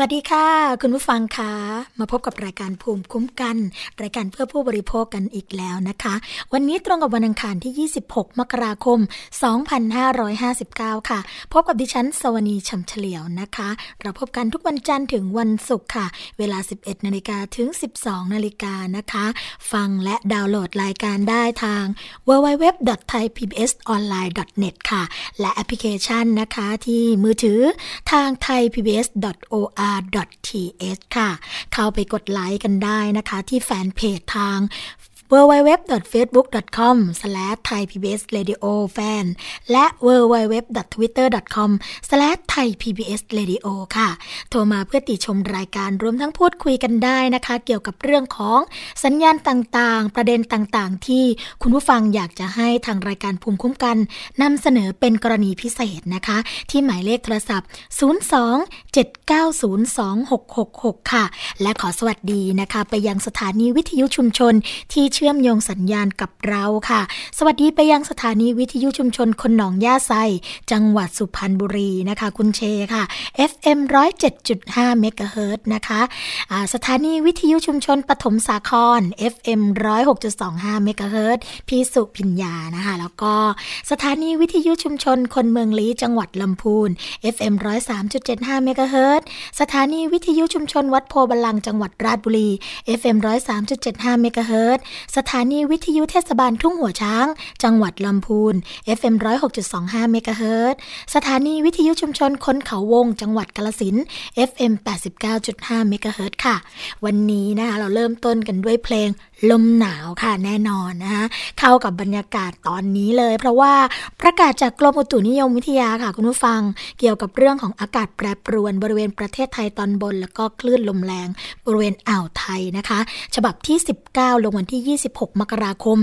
วัสดีค่ะ คุณผู้ฟังคะมาพบกับรายการภูมิคุ้มกัน รายการเพื่อผู้บริโภคกันอีกแล้วนะคะ วันนี้ตรงกับวันอังคารที่ 26 มกราคม 2559 ค่ะ พบกับดิฉันสวนีชัมเฉลียวนะคะ เราพบกันทุกวันจันทร์ถึงวันศุกร์ค่ะ เวลา 11นาฬิกาถึง 12นาฬิกานะคะ ฟังและดาวน์โหลดรายการได้ทาง www.thaipbsonline.net ค่ะ และแอปพลิเคชันนะคะที่มือถือทาง thaipbs.or r.th ค่ะ เข้าไปกดไลค์กันได้นะคะ ที่แฟนเพจทาง www.facebook.com/thaipbsradiofan และ www.twitter.com/thaipbsradio ค่ะ โทรมาเพื่อติชมรายการรวมทั้งพูดคุยกันได้นะคะ เกี่ยวกับเรื่องของสัญญาณต่างๆ ประเด็นต่างๆ ที่คุณผู้ฟังอยากจะให้ทางรายการภูมิคุ้มกันนำเสนอเป็นกรณีพิเศษนะคะ ที่หมายเลขโทรศัพท์ 02-7902666 ค่ะ และขอสวัสดีนะคะ ไปยังสถานีวิทยุชุมชนที่ชื่อมโยงสัญญาณกับเราค่ะ สวัสดีไปยังสถานีวิทยุชุมชนคนหนองย่าไซ จังหวัดสุพรรณบุรีนะคะ คุณเชค่ะ FM 107.5เมกะเฮิรตนะคะะสถานีวิทยุชุมชนปฐมสาคร FM 106.25เมกะเฮิรตซ์พี่สุพิญญานะคะ แล้วก็สถานีวิทยุชุมชนคนเมืองลี้จังหวัดลำพูน FM 103.75เมกะเฮิรตซ์สถานีวิทยุชุมชนวัดโพบาลังจังหวัดราชบุรี FM 103.75เมกะเฮิรตซ์สถานีวิทยุเทศบาลทุ่งหัวช้าง จังหวัดลำพูน FM 106.25เมกะเฮิรตซ์สถานีวิทยุชุมชนคนเขาวง จังหวัดกาฬสินธุ์ FM 89.5เมกะเฮิรตค่ะ วันนี้นะคะเราเริ่มต้นกันด้วยเพลง ลมหนาวค่ะแน่นอนนะคะเข้ากับบรรยากาศตอนนี้เลย เพราะว่าประกาศจากกรมอุตุนิยมวิทยาค่ะคุณผู้ฟัง เกี่ยวกับเรื่องของอากาศแปรปรวนบริเวณประเทศไทยตอนบน แล้วก็คลื่นลมแรงบริเวณอ่าวไทยนะคะ ฉบับที่ 19 ลงวันที่ 26 มกราคม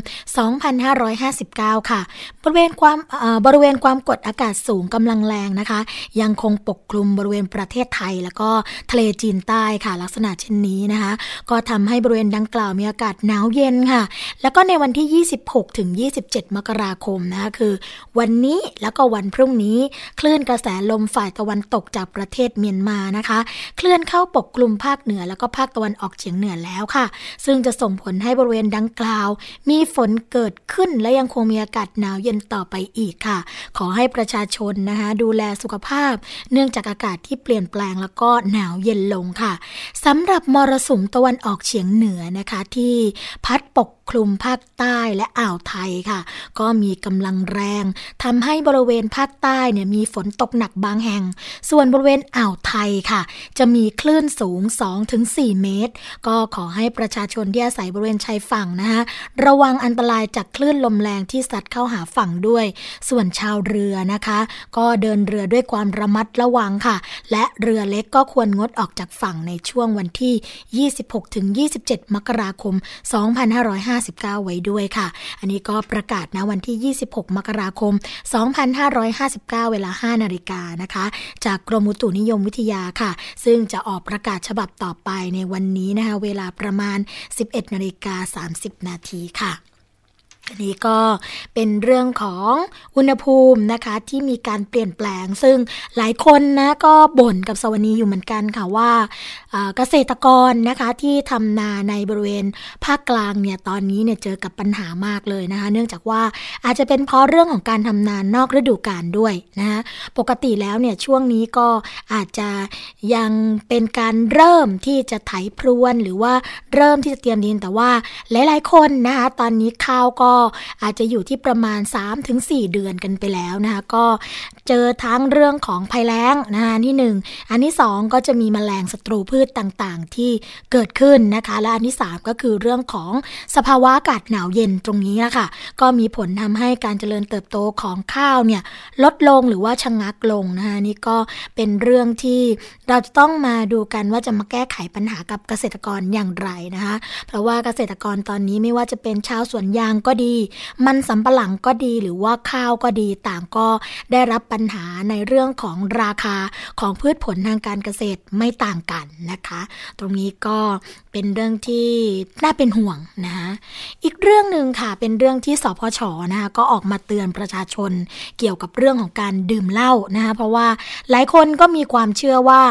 2559 ค่ะ บริเวณความบริเวณความกดอากาศสูงกำลังแรงนะคะ ยังคงปกคลุมบริเวณประเทศไทย แล้วก็ทะเลจีนใต้ค่ะ ลักษณะเช่นนี้นะคะ ก็ทำให้บริเวณดังกล่าวมีอากาศหนาวเย็นค่ะ แล้วก็ในวันที่ 26 ถึง 27 มกราคมนะคะคือ วันนี้แล้วก็วันพรุ่งนี้คลื่นกระแสลมฝ่ายตะวันตกจากประเทศเมียนมานะคะ เคลื่อนเข้าปกคลุมภาคเหนือแล้วก็ภาคตะวันออกเฉียงเหนือแล้วค่ะ ซึ่งจะส่งผลให้บริเวณดังกล่าว มีฝนเกิดขึ้นและยังคงมีอากาศหนาวเย็นต่อไปอีกค่ะ ขอให้ประชาชนนะคะดูแลสุขภาพ เนื่องจากอากาศที่เปลี่ยนแปลงแล้วก็หนาวเย็นลงค่ะสำหรับมรสุมตะวันออกเฉียงเหนือนะคะที่พัดปก คลุมภาคใต้และอ่าวไทยค่ะ ก็มีกำลังแรง ทำให้บริเวณภาคใต้เนี่ยมีฝนตกหนักบางแห่ง ส่วนบริเวณอ่าวไทยค่ะ จะมีคลื่นสูง 2-4 เมตร ก็ขอให้ประชาชนที่อาศัยบริเวณชายฝั่งนะคะระวังอันตรายจากคลื่นลมแรงที่ซัดเข้าหาฝั่งด้วย ส่วนชาวเรือนะคะ ก็เดินเรือด้วยความระมัดระวังค่ะ และเรือเล็กก็ควรงดออกจากฝั่งในช่วงวันที่ 26-27 มกราคม 2550 2559 ไว้ด้วยค่ะ อันนี้ก็ประกาศนะวันที่ 26 มกราคม 2559 เวลา 5 นาฬิกานะคะ จากกรมอุตุนิยมวิทยาค่ะ ซึ่งจะออกประกาศฉบับต่อไปในวันนี้นะคะ เวลาประมาณ 11 นาฬิกา 30 นาทีค่ะอันนี้ก็เป็นเรื่องของอุณหภูมินะคะที่มีการเปลี่ยนแปลง ซึ่งหลายคนนะก็บ่นกับสวนีอยู่เหมือนกันค่ะว่าเกษตรกรนะคะที่ทำนาในบริเวณภาคกลางเนี่ยตอนนี้เนี่ยเจอกับปัญหามากเลยนะคะ เนื่องจากว่าอาจจะเป็นเพราะเรื่องของการทำนานอกฤดูกาลด้วยนะคะปกติแล้วเนี่ยช่วงนี้ก็อาจจะยังเป็นการเริ่มที่จะไถพรวนหรือว่าเริ่มที่จะเตรียมดินแต่ว่าหลาย ๆ คนนะคะตอนนี้ข้าวก็อาจจะอยู่ที่ประมาณ 3-4 เดือนกันไปแล้วนะคะก็เจอทั้งเรื่องของภัยแล้งนะคะที่ 1 อันที่ 2 ก็จะมีมแมลงศัตรูพืชต่างๆที่เกิดขึ้นนะคะ และอันที่3ก็คือเรื่องของสภาวะอากาศหนาวเย็นตรงนี้นะคะก็มีผลทำให้การเจริญเติบโตของข้าวเนี่ยลดลงหรือว่าชะงงักลงนะคะนี่ก็เป็นเรื่องที่เราจะต้องมาดูกันว่าจะมาแก้ไขปัญหากับเกษตรกรอย่างไรนะคะ เพราะว่าเกษตรกรตอนนี้ไม่ว่าจะเป็นชาวสวนยางก็ดี มันสำปะหลังก็ดีหรือว่าข้าวก็ดีต่างก็ได้รับปัญหาในเรื่องของราคาของพืชผลทางการเกษตรไม่ต่างกันนะคะ ตรงนี้ก็เป็นเรื่องที่น่าเป็นห่วงนะคะอีกเรื่องหนึ่งค่ะเป็นเรื่องที่สพชนะคะก็ออกมาเตือนประชาชนเกี่ยวกับเรื่องของการดื่มเหล้านะคะเพราะว่าหลายคนก็มีความเชื่อว่า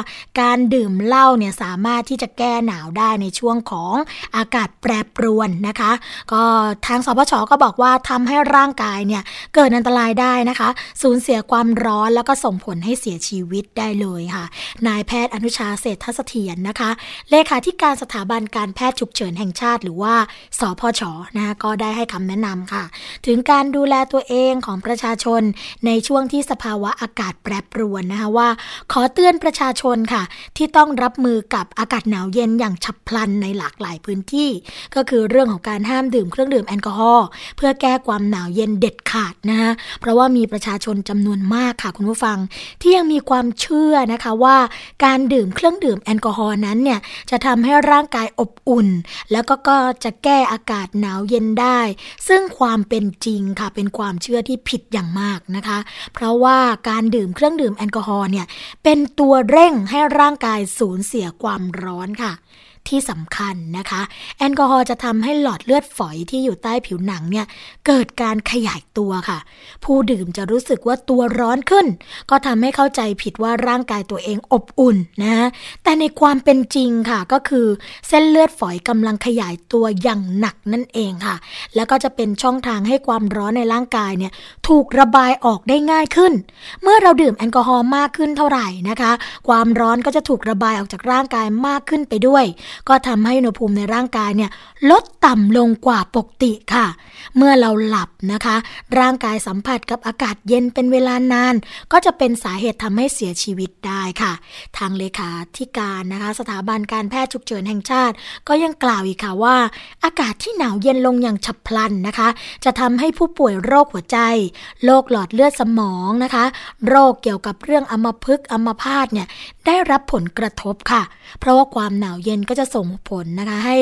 การดื่มเหล้าเนี่ยสามารถที่จะแก้หนาวได้ในช่วงของอากาศแปรปรวนนะคะ ก็ทางสพชก็บอกว่าทำให้ร่างกายเนี่ยเกิดอันตรายได้นะคะ สูญเสียความร้อนแล้วก็ส่งผลให้เสียชีวิตได้เลยค่ะ นายแพทย์อนุชาเศรษฐสถียรนะคะ เลขาธิการสถาบันการแพทย์ฉุกเฉินแห่งชาติ หรือว่า สพชนะคะก็ได้ให้คำแนะนำค่ะ ถึงการดูแลตัวเองของประชาชนในช่วงที่สภาวะอากาศแปรปรวนนะคะว่า ขอเตือนประชาชนค่ะ ที่ต้องรับมือกับอากาศหนาวเย็นอย่างฉับพลันในหลากหลายพื้นที่ ก็คือเรื่องของการห้ามดื่มเครื่องดื่มแอลกอฮอล์เพื่อแก้ความหนาวเย็นเด็ดขาดนะคะเพราะว่ามีประชาชนจำนวนมากค่ะคุณผู้ฟัง ที่ยังมีความเชื่อนะคะว่า การดื่มเครื่องดื่มแอลกอฮอล์นั้นเนี่ยจะทำให้ร่างกายอบอุ่น แล้วก็ก็จะแก้อากาศหนาวเย็นได้ ซึ่งความเป็นจริงค่ะเป็นความเชื่อที่ผิดอย่างมากนะคะ เพราะว่าการดื่มเครื่องดื่มแอลกอฮอล์เนี่ยเป็นตัวเร่งให้ร่างกายสูญเสียความร้อนค่ะ ที่สำคัญนะคะ แอลกอฮอล์จะทำให้หลอดเลือดฝอยที่อยู่ใต้ผิวหนังเนี่ยเกิดการขยายตัวค่ะ ผู้ดื่มจะรู้สึกว่าตัวร้อนขึ้น ก็ทำให้เข้าใจผิดว่าร่างกายตัวเองอบอุ่นนะ แต่ในความเป็นจริงค่ะก็คือเส้นเลือดฝอยกำลังขยายตัวอย่างหนักนั่นเองค่ะ แล้วก็จะเป็นช่องทางให้ความร้อนในร่างกายเนี่ยถูกระบายออกได้ง่ายขึ้น เมื่อเราดื่มแอลกอฮอล์มากขึ้นเท่าไหร่นะคะ ความร้อนก็จะถูกระบายออกจากร่างกายมากขึ้นไปด้วยก็ทำให้อุณหภูมิในร่างกายเนี่ยลดต่ำลงกว่าปกติค่ะ เมื่อเราหลับนะคะ ร่างกายสัมผัสกับอากาศเย็นเป็นเวลานาน ก็จะเป็นสาเหตุทำให้เสียชีวิตได้ค่ะ ทางเลขาธิการนะคะ สถาบันการแพทย์ฉุกเฉินแห่งชาติ ก็ยังกล่าวอีกค่ะว่า อากาศที่หนาวเย็นลงอย่างฉับพลันนะคะ จะทำให้ผู้ป่วยโรคหัวใจโรคหลอดเลือดสมองนะคะ โรคเกี่ยวกับเรื่องอัมพฤกษ์อัมพาตเนี่ยได้รับผลกระทบค่ะ เพราะว่าความหนาวเย็นก็จะส่งผลนะคะให้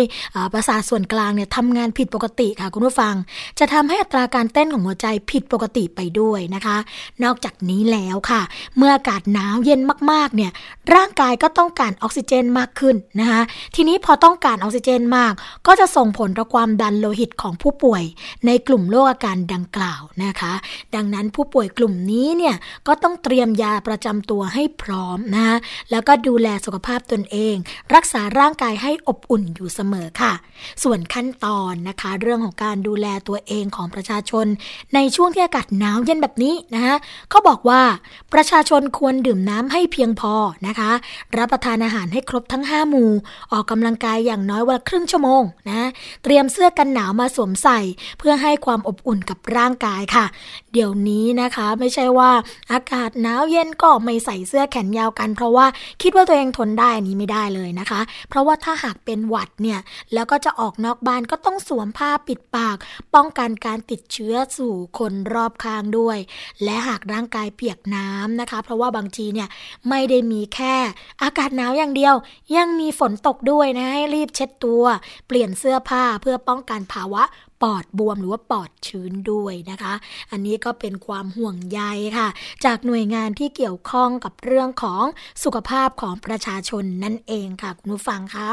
ประสาทส่วนกลางเนี่ยทำงานผิดปกติค่ะคุณผู้ฟัง จะทำให้อัตราการเต้นของหัวใจผิดปกติไปด้วยนะคะ นอกจากนี้แล้วค่ะ เมื่ออากาศหนาวเย็นมากๆเนี่ยร่างกายก็ต้องการออกซิเจนมากขึ้นนะคะทีนี้พอต้องการออกซิเจนมาก ก็จะส่งผลต่อความดันโลหิตของผู้ป่วย ในกลุ่มโรคอาการดังกล่าวนะคะ ดังนั้นผู้ป่วยกลุ่มนี้เนี่ยก็ต้องเตรียมยาประจำตัวให้พร้อมนะะแล้วก็ดูแลสุขภาพตนเอง รักษาร่างกายให้อบอุ่นอยู่เสมอค่ะ ส่วนขั้นตอนนะคะ เรื่องของการดูแลตัวเองของประชาชน ในช่วงที่อากาศหนาวเย็นแบบนี้นะคะเขาบอกว่าประชาชนควรดื่มน้ำให้เพียงพอนะคะ รับประทานอาหารให้ครบทั้ง 5 หมู่ ออกกำลังกายอย่างน้อยวันครึ่งชั่วโมงนะเตรียมเสื้อกันหนาวมาสวมใส่ เพื่อให้ความอบอุ่นกับร่างกายค่ะ เดี๋ยวนี้นะคะไม่ใช่ว่าอากาศหนาวเย็นก็ไม่ใส่เสื้อแขนยาวกัน เพราะว่าคิดว่าตัวเองทนได้นี้ไม่ได้เลยนะคะ เพราะว่าถ้าหากเป็นหวัดเนี่ยแล้วก็จะออกนอกบ้านก็ต้องสวมผ้าปิดปาก ป้องกันการติดเชื้อสู่คนรอบข้างด้วย และหากร่างกายเปียกน้ำนะคะ เพราะว่าบางทีเนี่ยไม่ได้มีแค่อากาศหนาวอย่างเดียว ยังมีฝนตกด้วยนะให้รีบเช็ดตัว เปลี่ยนเสื้อผ้าเพื่อป้องกันภาวะปอดบวมหรือว่าปอดชื้นด้วยนะคะ อันนี้ก็เป็นความห่วงใยค่ะ จากหน่วยงานที่เกี่ยวข้องกับเรื่องของสุขภาพของประชาชนนั่นเองค่ะ คุณผู้ฟังคะ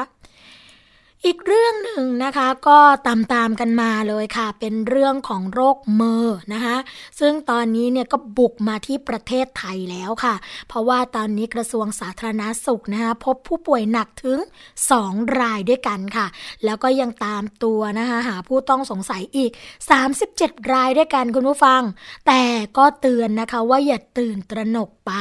อีกเรื่องหนึ่งนะคะก็ตามตามกันมาเลยค่ะ เป็นเรื่องของโรคเมอร์นะคะซึ่งตอนนี้เนี่ยก็บุกมาที่ประเทศไทยแล้วค่ะ เพราะว่าตอนนี้กระทรวงสาธารณาสุขนะคะพบผู้ป่วยหนักถึง 2 รายด้วยกันค่ะ แล้วก็ยังตามตัวนะคะหาผู้ต้องสงสัยอีก 37 รายด้วยกันคุณผู้ฟัง แต่ก็เตือนนะคะว่าอย่าตื่นตระหนกไป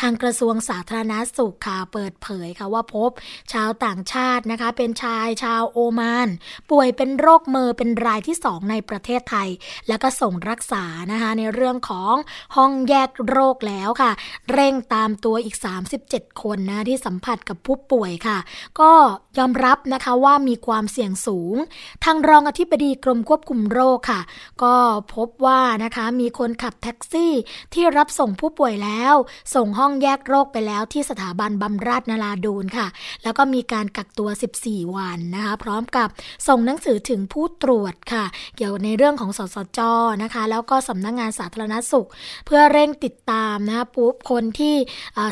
ทางกระทรวงสาธารณาสุขค่ะเปิดเผยค่ะว่าพบชาวต่างชาตินะคะเป็นชายชาวโอมาน ป่วยเป็นโรคเมอร์เป็นรายที่ 2 ในประเทศไทย แล้วก็ส่งรักษานะคะในเรื่องของห้องแยกโรคแล้วค่ะ เร่งตามตัวอีก 37 คนนะที่สัมผัสกับผู้ป่วยค่ะ ก็ยอมรับนะคะว่ามีความเสี่ยงสูง ทางรองอธิบดีกรมควบคุมโรคค่ะ ก็พบว่านะคะมีคนขับแท็กซี่ที่รับส่งผู้ป่วยแล้ว ส่งห้องแยกโรคไปแล้วที่สถาบันบำราศนาราดูนค่ะ แล้วก็มีการกักตัว 14 วันนะคะพร้อมกับส่งหนังสือถึงผู้ตรวจค่ะ เกี่ยวในเรื่องของสสจนะคะ แล้วก็สำนักงงานสาธารณสุข เพื่อเร่งติดตามนะคะปุ๊บคนที่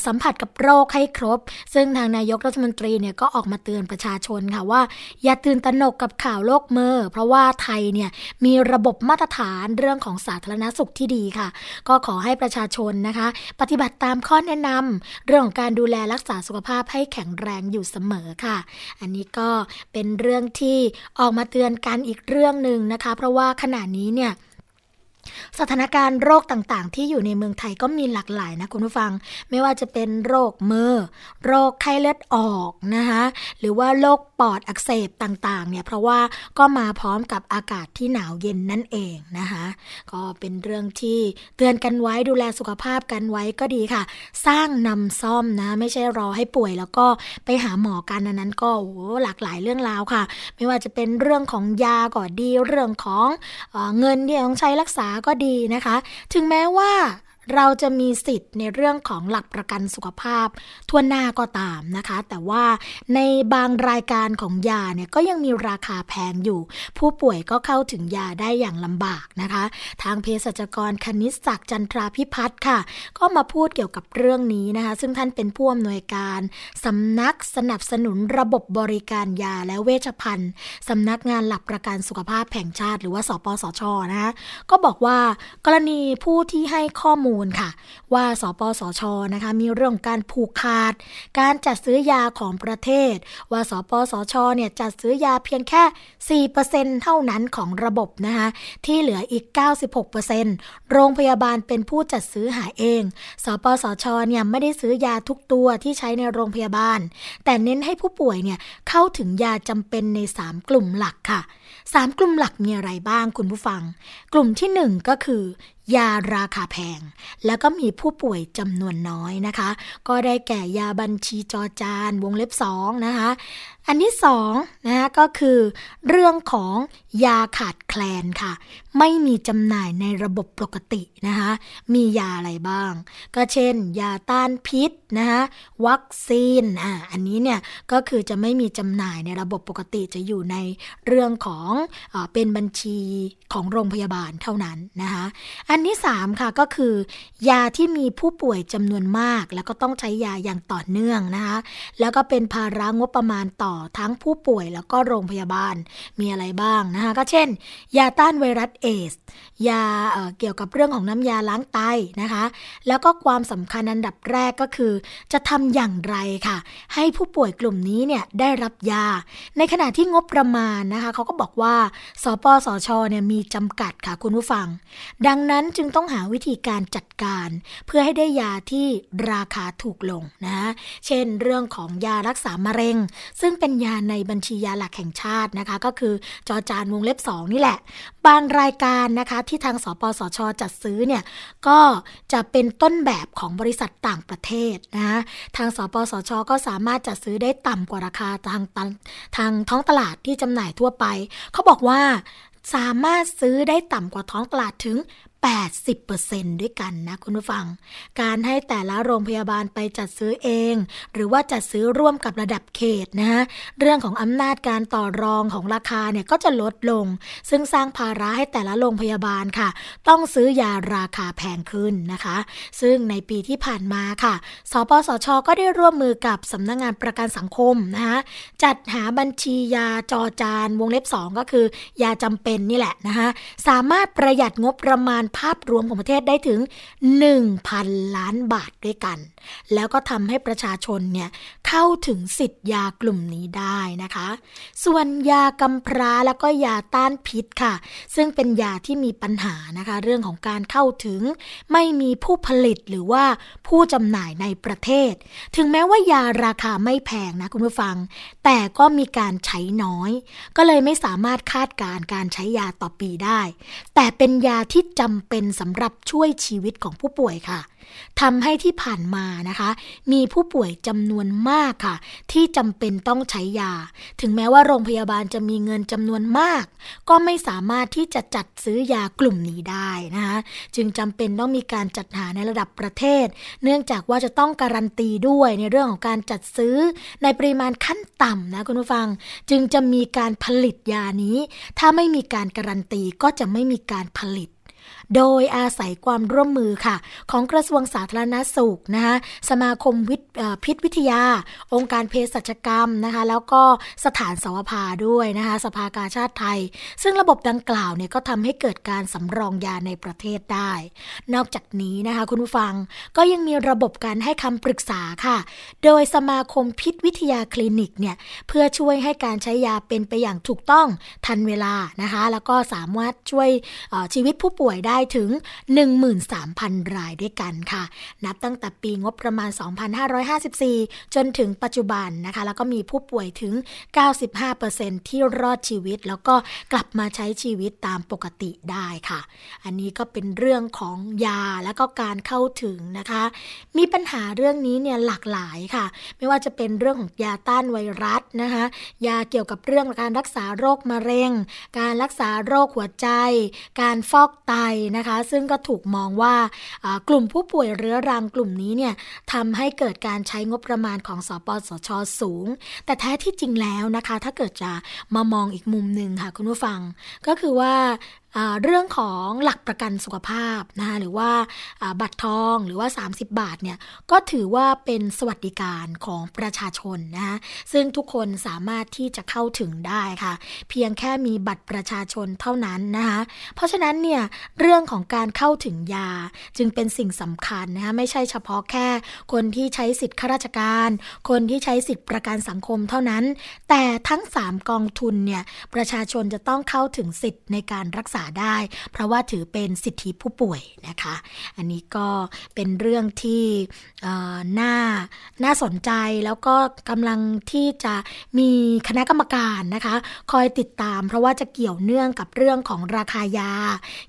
สัมผัสกับโรคให้ครบ ซึ่งทางนายกรัฐมนตรีเนี่ยก็ออกมาเตือนประชาชนค่ะว่า อย่าตื่นตระหนกกับข่าวโรคเมอเพราะว่าไทยเนี่ยมีระบบมาตรฐานเรื่องของสาธารณสุขที่ดีค่ะ ก็ขอให้ประชาชนนะคะ ปฏิบัติตามข้อแนะนำเรื่องของการดูแลรักษาสุขภาพให้แข็งแรงอยู่เสมอค่ะ อันนี้ก็เป็นเรื่องที่ออกมาเตือนกันอีกเรื่องหนึ่งนะคะ เพราะว่าขณะนี้เนี่ย สถานการณ์โรคต่างๆ ที่อยู่ในเมืองไทยก็มีหลากหลายนะคุณผู้ฟัง ไม่ว่าจะเป็นโรคเมอร์โรคไข้เลือดออกนะคะหรือว่าโรคปอดอักเสบต่างๆเนี่ยเพราะว่าก็มาพร้อมกับอากาศที่หนาวเย็นนั่นเองนะคะก็เป็นเรื่องที่เตือนกันไว้ดูแลสุขภาพกันไว้ก็ดีค่ะ สร้างนำซ่อมนะ ไม่ใช่รอให้ป่วยแล้วก็ไปหาหมอกันนั้นก็โอ้หลากหลายเรื่องราวค่ะ ไม่ว่าจะเป็นเรื่องของยาก็ดีเรื่องของเอเงินที่ต้องใช้รักษาก็ดีนะคะ ถึงแม้ว่า เราจะมีสิทธิ์ในเรื่องของหลักประกันสุขภาพทั่วหน้าก็ตามนะคะ แต่ว่าในบางรายการของยาเนี่ยก็ยังมีราคาแพงอยู่ ผู้ป่วยก็เข้าถึงยาได้อย่างลำบากนะคะ ทางเภสัชกรคณิตศักดิ์จันทราพิพัฒน์ค่ะ ก็มาพูดเกี่ยวกับเรื่องนี้นะคะ ซึ่งท่านเป็นผู้อำนวยการสำนักสนับสนุนระบบบริการยาและเวชภัณฑ์สำนักงานหลักประกันสุขภาพแห่งชาติ หรือว่าสปสชนะคะก็บอกว่ากรณีผู้ที่ให้ข้อมูลมูลค่ะ ว่าสปสชนะคะมีเรื่องการผูกขาด การจัดซื้อยาของประเทศ ว่าสปสชเนี่ยจัดซื้อยาเพียงแค่ 4%เท่านั้นของระบบนะคะที่เหลืออีก 96%โรงพยาบาลเป็นผู้จัดซื้อหาเอง สปสชเนี่ยไม่ได้ซื้อยาทุกตัวที่ใช้ในโรงพยาบาล แต่เน้นให้ผู้ป่วยเนี่ยเข้าถึงยาจำเป็นใน 3 กลุ่มหลักค่ะ 3 กลุ่มหลักมีอะไรบ้างคุณผู้ฟัง กลุ่มที่ 1 ก็คือ ยาราคาแพง แล้วก็มีผู้ป่วยจำนวนน้อยนะคะ ก็ได้แก่ยาบัญชีจอจานวงเล็บสองนะคะ อันที่สองนะคะก็คือเรื่องของยาขาดแคลนค่ะ ไม่มีจำหน่ายในระบบปกตินะคะมียาอะไรบ้าง ก็เช่น ยาต้านพิษนะคะวัคซีนอ่าอันนี้เนี่ยก็คือจะไม่มีจำหน่ายในระบบปกติจะอยู่ในเรื่องของอเป็นบัญชีของโรงพยาบาลเท่านั้นนะคะอันที่3ค่ะก็คือยาที่มีผู้ป่วยจำนวนมาก แล้วก็ต้องใช้ยาอย่างต่อเนื่องนะคะแล้วก็เป็นภาระงบประมาณต่อทั้งผู้ป่วยแล้วก็โรงพยาบาลมีอะไรบ้างนะคะก็เช่น ยาต้านไวรัสเอส ยาเเกี่ยวกับเรื่องของน้ำยาล้างไตนะคะ แล้วก็ความสำคัญอันดับแรกก็คือ จะทำอย่างไรค่ะ ให้ผู้ป่วยกลุ่มนี้เนี่ยได้รับยา ในขณะที่งบประมาณนะคะเขาก็บอกว่าสปสชเนี่ยมีจำกัดค่ะคุณผู้ฟัง ดังนั้นจึงต้องหาวิธีการจัดการ เพื่อให้ได้ยาที่ราคาถูกลงนะ เช่นเรื่องของยารักษามะเร็ง ซึ่งเป็นยาในบัญชียาหลักแห่งชาตินะคะ ก็คือจอจานวงเล็บ 2 นี่แหละ บางรายการนะคะที่ทางสปสช จัดซื้อเนี่ยก็จะเป็นต้นแบบของบริษัทต่างประเทศนะทางสปสช ก็สามารถจัดซื้อได้ต่ำกว่าราคาทางทางท้องตลาดที่จำหน่ายทั่วไป เขาบอกว่าสามารถซื้อได้ต่ำกว่าท้องตลาดถึง 80%ด้วยกันนะคุณผู้ฟัง การให้แต่ละโรงพยาบาลไปจัดซื้อเอง หรือว่าจัดซื้อร่วมกับระดับเขตนะฮะเรื่องของอำนาจการต่อรองของราคาเนี่ยก็จะลดลง ซึ่งสร้างภาระให้แต่ละโรงพยาบาลค่ะ ต้องซื้อยาราคาแพงขึ้นนะคะ ซึ่งในปีที่ผ่านมาค่ะ สปสช ก็ได้ร่วมมือกับสำนักงงานประกันสังคมนะคะจัดหาบัญชียาจอจานวงเล็บ 2 ก็คือ ยาจำเป็นนี่แหละนะคะสามารถประหยัดงบประมาณภาพรวมของประเทศได้ถึง 1,000 ล้านบาทด้วยกัน แล้วก็ทำให้ประชาชนเนี่ยเข้าถึงสิทธิ์ยากลุ่มนี้ได้นะคะ ส่วนยากำพร้าแล้วก็ยาต้านพิษค่ะ ซึ่งเป็นยาที่มีปัญหานะคะ เรื่องของการเข้าถึง ไม่มีผู้ผลิตหรือว่าผู้จำหน่ายในประเทศ ถึงแม้ว่ายาราคาไม่แพงนะคุณผู้ฟัง แต่ก็มีการใช้น้อย ก็เลยไม่สามารถคาดการการใช้ยาต่อปีได้ แต่เป็นยาที่จำเป็นสำหรับช่วยชีวิตของผู้ป่วยค่ะทำให้ที่ผ่านมานะคะ มีผู้ป่วยจำนวนมากค่ะ ที่จำเป็นต้องใช้ยา ถึงแม้ว่าโรงพยาบาลจะมีเงินจำนวนมาก ก็ไม่สามารถที่จะจัดซื้อยากลุ่มนี้ได้นะคะ จึงจำเป็นต้องมีการจัดหาในระดับประเทศ เนื่องจากว่าจะต้องการันตีด้วยในเรื่องของการจัดซื้อในปริมาณขั้นต่ำนะคุณผู้ฟัง จึงจะมีการผลิตยานี้ ถ้าไม่มีการการันตีก็จะไม่มีการผลิต โดยอาศัยความร่วมมือค่ะ ของกระทรวงสาธารณาสุขนะคะสมาคมวิทพิษวิทยา องค์การเภสัชกรรมนะคะแล้วก็สถานสวภาด้วยนะคะสภากาชาติไทย ซึ่งระบบดังกล่าวเนี่ยก็ทำให้เกิดการสำรองยาในประเทศได้ นอกจากนี้นะคะคุณผู้ฟังก็ยังมีระบบการให้คำปรึกษาค่ะ โดยสมาคมพิษวิทยาคลินิกเนี่ยเพื่อช่วยให้การใช้ยาเป็นไปอย่างถูกต้องทันเวลานะคะแล้วก็สามารถช่วยชีวิตผู้ป่วยได้ถึง 13,000 รายด้วยกันค่ะ นับตั้งแต่ปีงบประมาณ 2554 จนถึงปัจจุบันนะคะ แล้วก็มีผู้ป่วยถึง 95%ที่รอดชีวิต แล้วก็กลับมาใช้ชีวิตตามปกติได้ค่ะ อันนี้ก็เป็นเรื่องของยาแล้วก็การเข้าถึงนะคะ มีปัญหาเรื่องนี้เนี่ยหลากหลายค่ะ ไม่ว่าจะเป็นเรื่องของยาต้านไวรัสนะคะ ยาเกี่ยวกับเรื่องการรักษาโรคมะเร็ง การรักษาโรคหัวใจ การฟอกไตนะคะ ซึ่งก็ถูกมองว่ากลุ่มผู้ป่วยเรื้อรังกลุ่มนี้เนี่ยทำให้เกิดการใช้งบประมาณของสปสชสูง แต่แท้ที่จริงแล้วนะคะ ถ้าเกิดจะมามองอีกมุมหนึ่งค่ะคุณผู้ฟัง ก็คือว่า เรื่องของหลักประกันสุขภาพนะคะหรือว่าบัตรทองหรือว่า 30 บาทเนี่ยก็ถือว่าเป็นสวัสดิการของประชาชนนะคะซึ่งทุกคนสามารถที่จะเข้าถึงได้ค่ะ เพียงแค่มีบัตรประชาชนเท่านั้นนะคะเพราะฉะนั้นเนี่ยเรื่องของการเข้าถึงยาจึงเป็นสิ่งสำคัญนะคะไม่ใช่เฉพาะแค่คนที่ใช้สิทธิ์ข้าราชการ คนที่ใช้สิทธิ์ประกันสังคมเท่านั้น แต่ทั้ง 3 กองทุนเนี่ยประชาชนจะต้องเข้าถึงสิทธิ์ในการรักษาได้ เพราะว่าถือเป็นสิทธิผู้ป่วยนะคะ อันนี้ก็เป็นเรื่องที่น่าน่าสนใจแล้วก็กำลังที่จะมีคณะกรรมการนะคะ คอยติดตาม เพราะว่าจะเกี่ยวเนื่องกับเรื่องของราคายา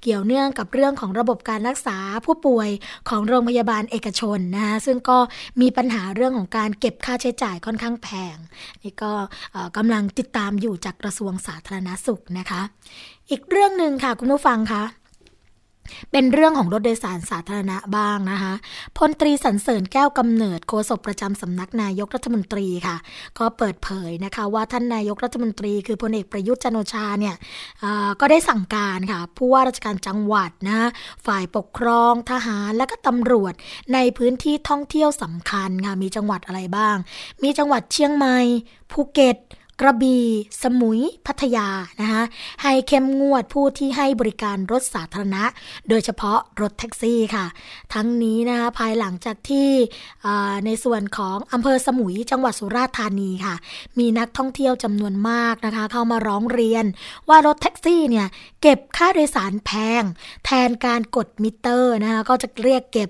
เกี่ยวเนื่องกับเรื่องของระบบการรักษาผู้ป่วยของโรงพยาบาลเอกชนนะคะซึ่งก็มีปัญหาเรื่องของการเก็บค่าใช้จ่ายค่อนข้างแพง นี่ก็กำลังติดตามอยู่จากกระทรวงสาธารณสุขนะคะ อีกเรื่องหนึ่งค่ะคุณผู้ฟังคะเป็นเรื่องของรถโดยสารสาธารณะบ้างนะคะ พลตรีสันเสริญแก้วกำเนิดโฆษกประจำสำนักนายกรัฐมนตรีค่ะ ก็เปิดเผยนะคะว่าท่านนายกรัฐมนตรี คือพลเอกประยุทธ์จันโอชาเนี่ยก็ได้สั่งการค่ะผู้ว่าราชการจังหวัดนะฝ่ายปกครองทหารและก็ตำรวจในพื้นที่ท่องเที่ยวสำคัญค่ะมีจังหวัดอะไรบ้าง มีจังหวัดเชียงใหม่ภูเก็ต กระบี่ สมุย พัทยานะคะให้เข้มงวดผู้ที่ให้บริการรถสาธารณะ โดยเฉพาะรถแท็กซี่ค่ะ ทั้งนี้นะคะภายหลังจากที่ในส่วนของอำเภอสมุยจังหวัดสุราษฎร์ธานีค่ะ มีนักท่องเที่ยวจำนวนมากนะคะ เข้ามาร้องเรียน ว่ารถแท็กซี่เนี่ยเก็บค่าโดยสารแพง แทนการกดมิเตอร์นะคะก็จะเรียกเก็บ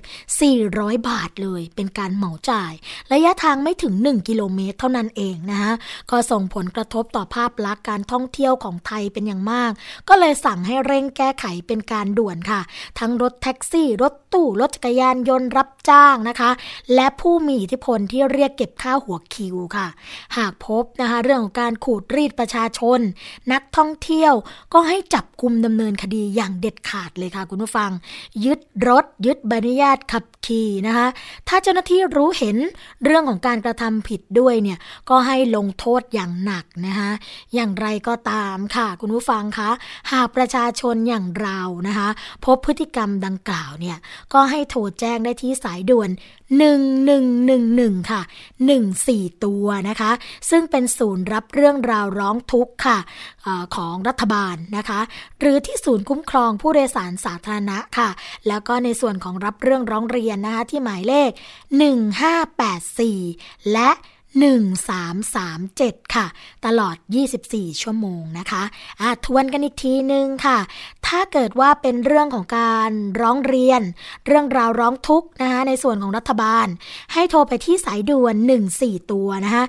400 บาทเลย เป็นการเหมาจ่าย ระยะทางไม่ถึง 1 กิโลเมตรเท่านั้นเองนะคะก็ส่งผผลกระทบต่อภาพลักษณ์การท่องเที่ยวของไทยเป็นอย่างมาก ก็เลยสั่งให้เร่งแก้ไขเป็นการด่วนค่ะ ทั้งรถแท็กซี่ รถตู้รถจักรยานยนต์รับจ้างนะคะ และผู้มีอิทธิพลที่เรียกเก็บค่าหัวคิวค่ะ หากพบนะคะเรื่องของการขูดรีดประชาชน นักท่องเที่ยวก็ให้จับกุมดำเนินคดีอย่างเด็ดขาดเลยค่ะคุณผู้ฟัง ยึดรถ ยึดใบอนุญาตขับขี่นะคะถ้าเจ้าหน้าที่รู้เห็นเรื่องของการกระทำผิดด้วยเนี่ยก็ให้ลงโทษอย่างหนักนะคะอย่างไรก็ตามค่ะ คุณผู้ฟังคะหากประชาชนอย่างเรานะคะ พบพฤติกรรมดังกล่าวเนี่ยก็ให้โทรแจ้งได้ที่สายด่วน 1111 ค่ะ 14 ตัวนะคะ ซึ่งเป็นศูนย์รับเรื่องราวร้องทุกข์ค่ะอของรัฐบาลนะคะ หรือที่ศูนย์คุ้มครองผู้โดยสารสาธารณะค่ะ แล้วก็ในส่วนของรับเรื่องร้องเรียนนะคะที่หมายเลข 1584 และ 1337 ค่ะ ตลอด 24 ชั่วโมงนะคะะทวนกันอีกทีนึงค่ะ ถ้าเกิดว่าเป็นเรื่องของการร้องเรียน เรื่องราวร้องทุกข์นะคะในส่วนของรัฐบาล ให้โทรไปที่สายด่วน 14 ตัวนะคะ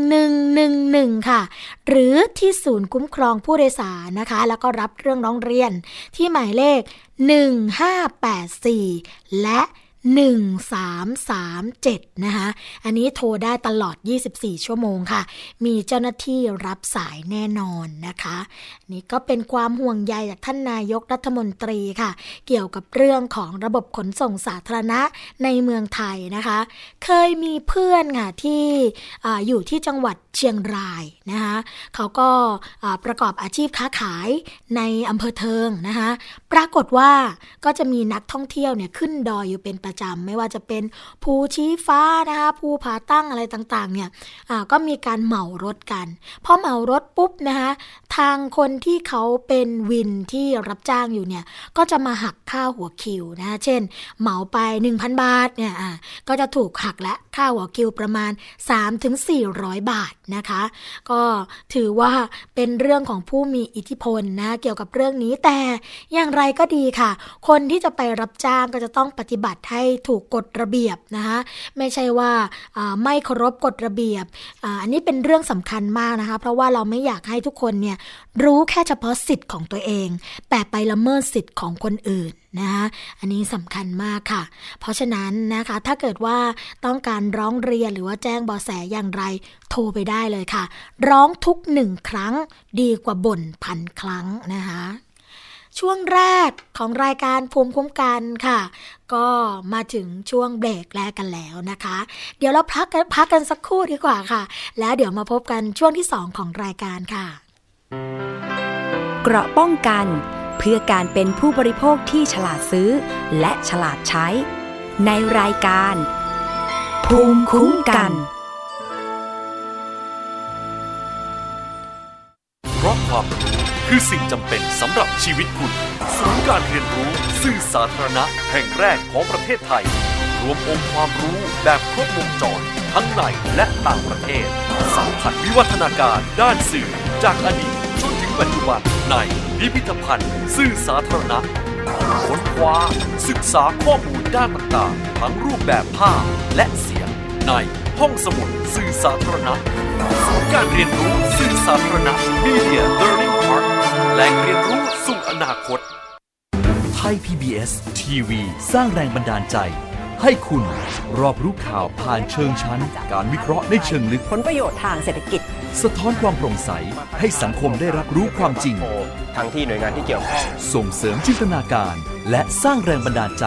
1111 ค่ะ หรือที่ศูนย์คุ้มครองผู้โดยสารนะคะ แล้วก็รับเรื่องร้องเรียนที่หมายเลข 1584 และ 1337 นะคะ อันนี้โทรได้ตลอด 24 ชั่วโมงค่ะ มีเจ้าหน้าที่รับสายแน่นอนนะคะ นี่ก็เป็นความห่วงใยจากท่านนายกรัฐมนตรีค่ะ เกี่ยวกับเรื่องของระบบขนส่งสาธารณะในเมืองไทยนะคะ เคยมีเพื่อนค่ะที่ออยู่ที่จังหวัดเชียงราย นะคะเขาก็ประกอบอาชีพค้าขายในอำเภอเทิงนะคะปรากฏว่าก็จะมีนักท่องเที่ยวเนี่ยขึ้นดอยอยู่เป็นประจำไม่ว่าจะเป็นภูชี้ฟ้านะคะภูผาตั้งอะไรต่างๆเนี่ยก็มีการเหมารถกันพอเหมารถปุ๊บนะคะทางคนที่เขาเป็นวินที่รับจ้างอยู่เนี่ยก็จะมาหักค่าหัวคิวนะคะเช่น เหมาไป 1,000 บาทเนี่ยก็จะถูกหักและค่าหัวคิวประมาณ 3-400 บาทนะคะ ก็ถือว่าเป็นเรื่องของผู้มีอิทธิพลนะเกี่ยวกับเรื่องนี้แต่อย่างไรก็ดีค่ะ คนที่จะไปรับจ้างก็จะต้องปฏิบัติให้ถูกกฎระเบียบนะคะไม่ใช่ว่าไม่เคารพกฎระเบียบอันนี้เป็นเรื่องสำคัญมากนะคะ เพราะว่าเราไม่อยากให้ทุกคนเนี่ยรู้แค่เฉพาะสิทธิ์ของตัวเอง แต่ไปละเมิดสิทธิ์ของคนอื่น นะคะอันนี้สำคัญมากค่ะ เพราะฉะนั้นนะคะ ถ้าเกิดว่าต้องการร้องเรียนหรือว่าแจ้งบอแสอย่างไร โทรไปได้เลยค่ะ ร้องทุกหนึ่งครั้งดีกว่าบ่นพันครั้งนะคะช่วงแรกของรายการภูมิคุ้มกันค่ะ ก็มาถึงช่วงเบรกแรกกันแล้วนะคะ เดี๋ยวเราพักกันพักกันสักครู่ดีกว่าค่ะ แล้วเดี๋ยวมาพบกันช่วงที่ 2 ของรายการค่ะ เกราะป้องกัน เพื่อการเป็นผู้บริโภคที่ฉลาดซื้อ และฉลาดใช้ ในรายการ ภูมิคุ้มกันเพราะความรู้คือสิ่งจำเป็นสำหรับชีวิตคุณศูนย์การเรียนรู้สื่อสาธารณะแห่งแรกของประเทศไทย รวมองค์ความรู้แบบครบวงจรทั้งในและต่างประเทศสัมผัสวิวัฒนาการด้านสื่อจากอดีต ปัจจุบันในพิพิธภัณฑ์สื่อสาธารณะค้นคว้าศึกษาข้อมูลด้านต่างๆ ทั้งรูปแบบภาพและเสียง ในห้องสมุดสื่อสาธารณะศูนย์การเรียนรู้สื่อสาธารณะ Media Learning Park แหล่งเรียนรู้สู่อนาคต ไทย PBS ทีวีสร้างแรงบันดาลใจ ให้คุณรอบรู้ข่าวผ่านเชิงชั้น การวิเคราะห์ในเชิงลึก ผลประโยชน์ทางเศรษฐกิจ สะท้อนความโปร่งใส ให้สังคมได้รับรู้ความจริง ทั้งที่หน่วยงานที่เกี่ยวข้อง ส่งเสริมจินตนาการ และสร้างแรงบันดาลใจ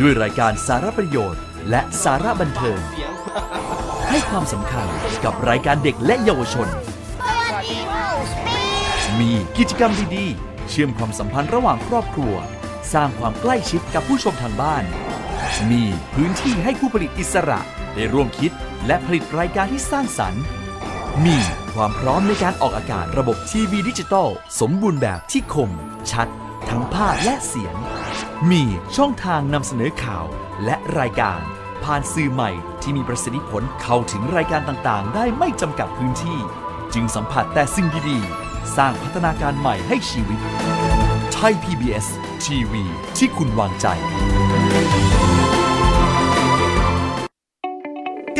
ด้วยรายการสาระประโยชน์ และสาระบันเทิง ให้ความสำคัญกับรายการเด็กและเยาวชน มีกิจกรรมดีๆ เชื่อมความสัมพันธ์ระหว่างครอบครัว สร้างความใกล้ชิดกับผู้ชมทางบ้าน มีพื้นที่ให้ผู้ผลิตอิสระได้ร่วมคิดและผลิตรายการที่สร้างสรรค์ มีความพร้อมในการออกอากาศระบบทีวีดิจิตอลสมบูรณ์แบบที่คม ชัด ทั้งภาพและเสียง มีช่องทางนำเสนอข่าวและรายการ ผ่านสื่อใหม่ที่มีประสิทธิผลเข้าถึงรายการต่างๆ ได้ไม่จำกัดพื้นที่ จึงสัมผัสแต่สิ่งดีๆ สร้างพัฒนาการใหม่ให้ชีวิตไทย PBS ทีวีที่คุณวางใจ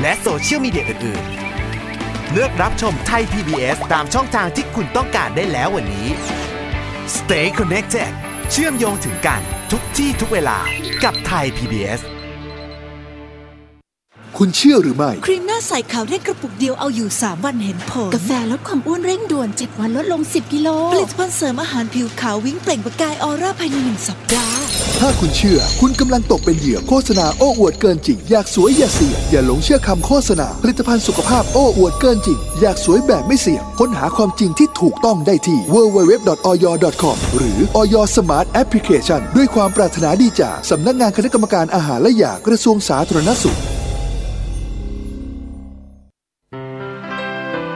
และโซเชียลมีเดียอื่น ๆ เลือกรับชมไทย PBS ตามช่องทางที่คุณต้องการได้แล้ววันนี้ Stay connected เชื่อมโยงถึงกันทุกที่ทุกเวลากับไทย PBS คุณเชื่อหรือไม่ ครีมหน้าใสขาวเร่งกระปุกเดียวเอาอยู่ 3 วันเห็นผล กาแฟลดความอ้วนเร่งด่วน 7 วันลดลง 10 กิโล ผลิตภัณฑ์เสริมอาหารผิวขาววิ่งเปล่งประกายออร่าภายในหนึ่งสัปดาห์ ถ้าคุณเชื่อ คุณกำลังตกเป็นเหยื่อโฆษณาโอ้อวดเกินจริง อยากสวยอย่าเสี่ยง อย่าหลงเชื่อคำโฆษณา ผลิตภัณฑ์สุขภาพโอ้อวดเกินจริง อยากสวยแบบไม่เสี่ยง ค้นหาความจริงที่ถูกต้องได้ที่ www.oyor.com หรือ Oy Smart Application ด้วยความปรารถนาดีจากสำนักงานคณะกรรมการอาหารและยากระทรวงสาธารณสุข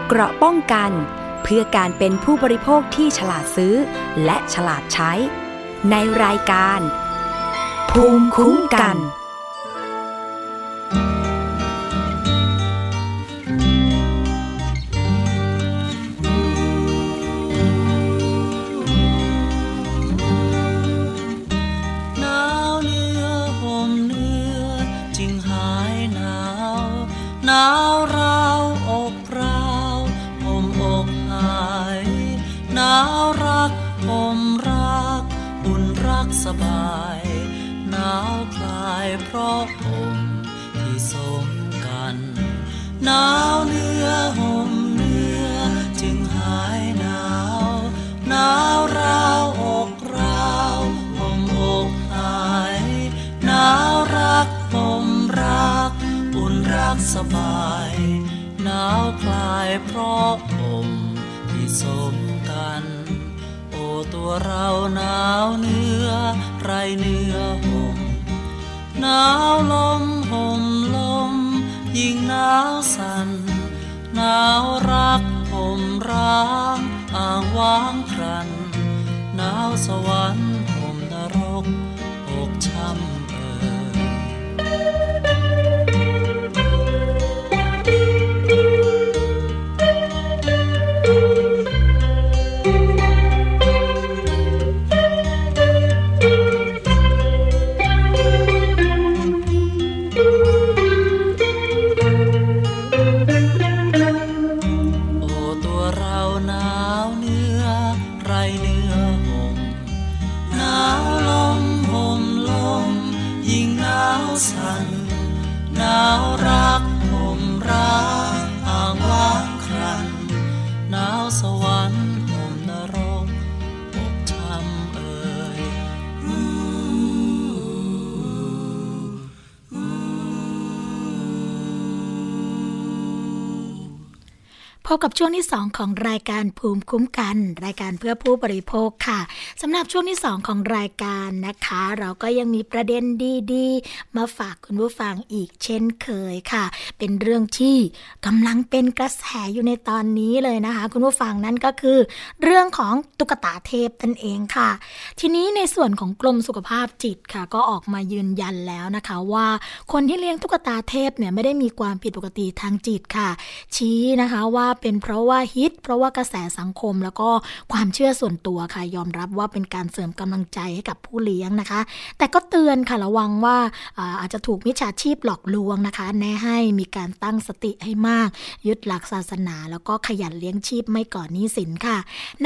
เกราะป้องกัน เพื่อการเป็นผู้บริโภคที่ฉลาดซื้อ และฉลาดใช้ ในรายการ ภูมิคุ้มกัน เพราะห่มที่สมกันหนาวเหนื้อห่มเหนื้อจึงหายหนาวหนาวราวอกราวห่มอกหายหนาวรักห่มรักอุ่นรักสบายหนาวคลายเพราะห่มที่สมกันโอตัวเราหนาวเนื้อไรเนื้อห่ม หนาวลมห่มลม ยิ่งหนาวสั่นหนาวรัก ช่วงที่ 2 ของรายการภูมิคุ้มกัน รายการเพื่อผู้บริโภคค่ะสำหรับช่วงที่ 2 ของรายการนะคะ เราก็ยังมีประเด็นดีๆ มาฝากคุณผู้ฟังอีกเช่นเคยค่ะ เป็นเรื่องที่กำลังเป็นกระแสอยู่ในตอนนี้เลยนะคะ คุณผู้ฟังนั่นก็คือ เรื่องของตุ๊กตาเทพนั่นเองค่ะ ทีนี้ในส่วนของกรมสุขภาพจิตค่ะ ก็ออกมายืนยันแล้วนะคะว่าคนที่เลี้ยงตุ๊กตาเทพเนี่ยไม่ได้มีความผิดปกติทางจิตค่ะ ชี้นะคะว่าเป็นเพราะว่าฮิต เพราะว่ากระแสสังคมแล้วก็ความเชื่อส่วนตัวค่ะยอมรับว่าเป็นการเสริมกำลังใจให้กับผู้เลี้ยงนะคะ แต่ก็เตือนค่ะระวังว่าอาจจะถูกมิจฉาชีพหลอกลวงนะคะ แนะให้มีการตั้งสติให้มาก ยึดหลักศาสนา แล้วก็ขยันเลี้ยงชีพไม่ก่อนหนี้สินค่ะ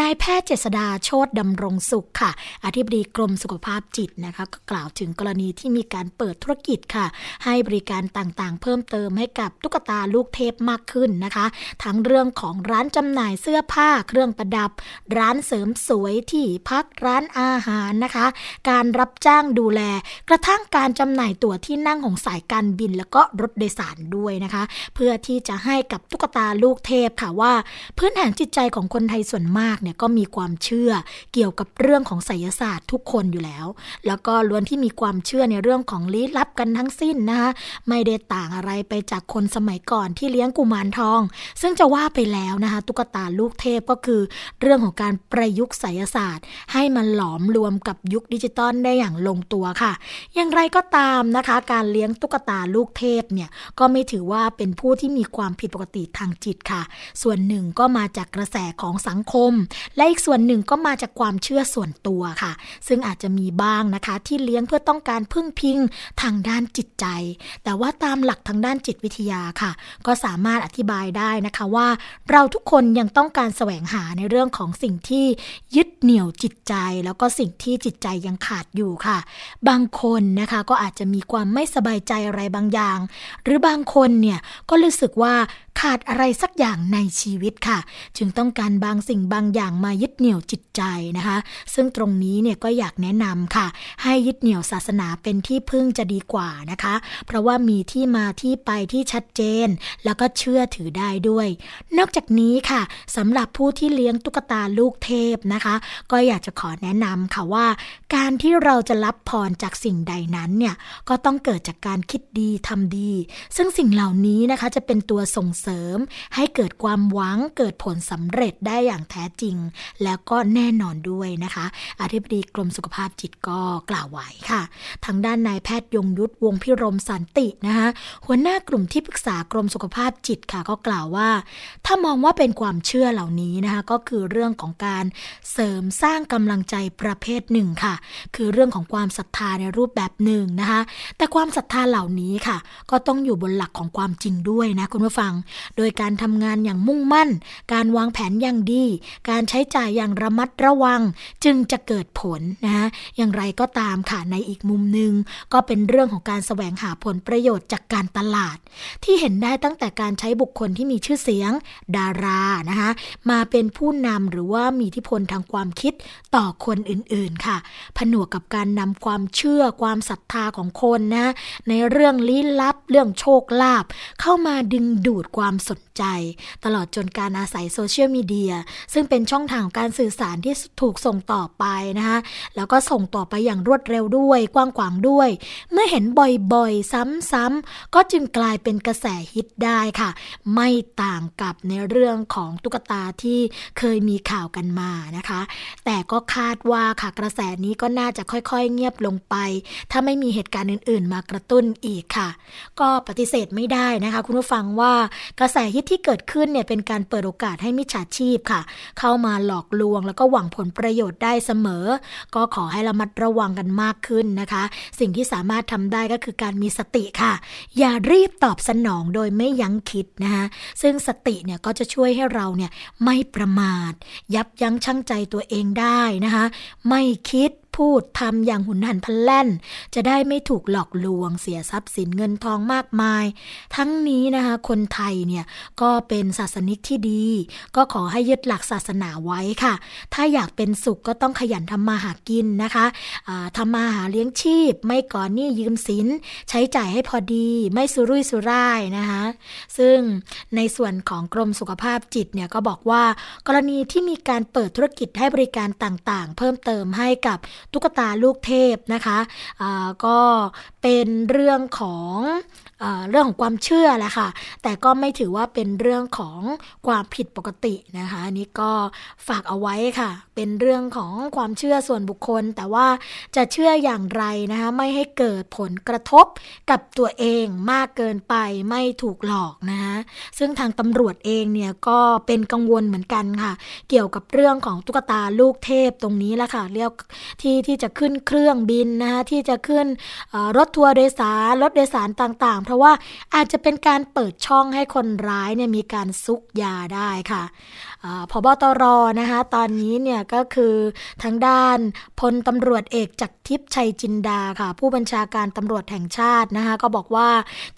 นายแพทย์เจษดาโชตดำรงสุขค่ะ อธิบดีกรมสุขภาพจิตนะคะก็กล่าวถึงกรณีที่มีการเปิดธุรกิจค่ะ ให้บริการต่างๆ เพิ่มเติมให้กับตุ๊กตาลูกเทพมากขึ้นนะคะ ทั้งเรื่องของร้านจำหน่ายเสื้อผ้าเครื่องประดับ ร้านเสริมสวยที่พักร้านอาหารนะคะ การรับจ้างดูแล กระทั่งการจำหน่ายตั๋วที่นั่งของสายการบิน แล้วก็รถโดยสารด้วยนะคะ เพื่อที่จะให้กับตุ๊กตาลูกเทพค่ะว่า พื้นฐานจิตใจของคนไทยส่วนมากเนี่ยก็มีความเชื่อเกี่ยวกับเรื่องของไสยศาสตร์ทุกคนอยู่แล้ว แล้วก็ล้วนที่มีความเชื่อในเรื่องของลี้ลับกันทั้งสิ้นนะคะไม่ได้ต่างอะไรไปจากคนสมัยก่อนที่เลี้ยงกุมารทอง ซึ่งจะว่าไปแล้วนะคะ ตุ๊กตาลูกเทพก็คือเรื่องของการประยุกต์ไสยศาสตร์ ให้มันหลอมรวมกับยุคดิจิตอลได้อย่างลงตัวค่ะ อย่างไรก็ตามนะคะ การเลี้ยงตุ๊กตาลูกเทพเนี่ยก็ไม่ถือว่าเป็นผู้ที่มีความผิดปกติทางจิตค่ะ ส่วนหนึ่งก็มาจากกระแสของสังคม และอีกส่วนหนึ่งก็มาจากความเชื่อส่วนตัวค่ะ ซึ่งอาจจะมีบ้างนะคะ ที่เลี้ยงเพื่อต้องการพึ่งพิงทางด้านจิตใจ แต่ว่าตามหลักทางด้านจิตวิทยาค่ะ ก็สามารถอธิบายได้นะคะว่าเราทุกคนยังต้องการแสวงหาในเรื่องของสิ่งที่ยึดเหนี่ยวจิตใจ แล้วก็สิ่งที่จิตใจยังขาดอยู่ค่ะ บางคนนะคะก็อาจจะมีความไม่สบายใจอะไรบางอย่าง หรือบางคนเนี่ยก็รู้สึกว่า ขาดอะไรสักอย่างในชีวิตค่ะ จึงต้องการบางสิ่งบางอย่างมายึดเหนี่ยวจิตใจนะคะ ซึ่งตรงนี้เนี่ยก็อยากแนะนำค่ะ ให้ยึดเหนี่ยวศาสนาเป็นที่พึ่งจะดีกว่านะคะ เพราะว่ามีที่มาที่ไปที่ชัดเจน แล้วก็เชื่อถือได้ด้วย นอกจากนี้ค่ะสำหรับผู้ที่เลี้ยงตุ๊กตาลูกเทพนะคะ ก็อยากจะขอแนะนำค่ะว่า การที่เราจะรับพรจากสิ่งใดนั้นเนี่ยก็ต้องเกิดจากการคิดดีทำดี ซึ่งสิ่งเหล่านี้นะคะจะเป็นตัวส่งเสริมให้เกิดความหวังเกิดผลสำเร็จได้อย่างแท้จริง แล้วก็แน่นอนด้วยนะคะ อธิบดีกรมสุขภาพจิตก็กล่าวไว้ค่ะ ทางด้านนายแพทย์ยงยุทธวงพิรมสันตินะคะหัวหน้ากลุ่มที่ปรึกษากรมสุขภาพจิตค่ะก็กล่าวว่า ถ้ามองว่าเป็นความเชื่อเหล่านี้นะคะก็คือเรื่องของการเสริมสร้างกำลังใจประเภทหนึ่งค่ะ คือเรื่องของความศรัทธาในรูปแบบหนึ่งนะคะ แต่ความศรัทธาเหล่านี้ค่ะ ก็ต้องอยู่บนหลักของความจริงด้วยนะคุณผู้ฟังโดยการทำงานอย่างมุ่งมั่น การวางแผนอย่างดี การใช้จ่ายอย่างระมัดระวัง จึงจะเกิดผลนะคะอย่างไรก็ตามค่ะในอีกมุมหนึ่งก็เป็นเรื่องของการแสวงหาผลประโยชน์จากการตลาด ที่เห็นได้ตั้งแต่การใช้บุคคลที่มีชื่อเสียง ดารานะคะมาเป็นผู้นำหรือว่ามีอิทธิพลทางความคิดต่อคนอื่นๆค่ะ ผนวกกับการนำความเชื่อความศรัทธาของคนนะในเรื่องลี้ลับเรื่องโชคลาภเข้ามาดึงดูดความความสน ใจ ตลอดจนการอาศัยโซเชียลมีเดียซึ่งเป็นช่องทางของการสื่อสารที่ถูกส่งต่อไปนะคะแล้วก็ส่งต่อไปอย่างรวดเร็วด้วย กว้างขวางด้วย เมื่อเห็นบ่อยๆ ซ้ำๆก็จึงกลายเป็นกระแสฮิตได้ค่ะ ไม่ต่างกับในเรื่องของตุ๊กตาที่เคยมีข่าวกันมานะคะ แต่ก็คาดว่าค่ะกระแสนี้ก็น่าจะค่อยๆ เงียบลงไป ถ้าไม่มีเหตุการณ์อื่นๆ มากระตุ้นอีกค่ะ ก็ปฏิเสธไม่ได้นะคะ คุณผู้ฟังว่ากระแสฮิตที่เกิดขึ้นเนี่ยเป็นการเปิดโอกาสให้มิจฉาชีพค่ะ เข้ามาหลอกลวง แล้วก็หวังผลประโยชน์ได้เสมอ ก็ขอให้ระมัดระวังกันมากขึ้นนะคะ สิ่งที่สามารถทำได้ก็คือการมีสติค่ะ อย่ารีบตอบสนองโดยไม่ยั้งคิดนะคะซึ่งสติเนี่ยก็จะช่วยให้เราเนี่ยไม่ประมาท ยับยั้งชั่งใจตัวเองได้นะคะ ไม่คิด พูดทำอย่างหุนหันพลันแล่นจะได้ไม่ถูกหลอกลวงเสียทรัพย์สินเงินทองมากมาย ทั้งนี้นะคะคนไทยเนี่ยก็เป็นศาสนิกที่ดี ก็ขอให้ยึดหลักศาสนาไว้ค่ะ ถ้าอยากเป็นสุขก็ต้องขยันทำมาหากินนะคะะทำมาหาเลี้ยงชีพ ไม่ก่อนหนี้ยืมสิน ใช้จ่ายให้พอดีไม่สุรุ่ยสุร่ายนะคะซึ่งในส่วนของกรมสุขภาพจิตเนี่ยก็บอกว่ากรณีที่มีการเปิดธุรกิจให้บริการต่างๆ เพิ่มเติมให้กับตุ๊กตาลูกเทพนะคะะก็เป็นเรื่องของ เรื่องของความเชื่อแหละค่ะ แต่ก็ไม่ถือว่าเป็นเรื่องของความผิดปกตินะคะ อันี่ก็ฝากเอาไว้ค่ะ เป็นเรื่องของความเชื่อส่วนบุคคล แต่ว่าจะเชื่ออย่างไรนะคะ ไม่ให้เกิดผลกระทบกับตัวเองมากเกินไปไม่ถูกหลอกนะคะซึ่งทางตำรวจเองเนี่ยก็เป็นกังวลเหมือนกันค่ะ เกี่ยวกับเรื่องของตุ๊กตาลูกเทพตรงนี้แหละค่ะเรียกที่ที่จะขึ้นเครื่องบินนะคะที่จะขึ้นรถทัวร์โดยสารรถโดยสารต่างๆเราะว่าอาจจะเป็นการเปิดช่องให้คนร้ายเนี่ยมีการซุกยาได้ค่ะ พบตรนะคะตอนนี้เนี่ยก็คือทางด้านพลตำรวจเอกจักรทิพย์ชัยจินดาค่ะ ผู้บัญชาการตำรวจแห่งชาตินะคะก็บอกว่า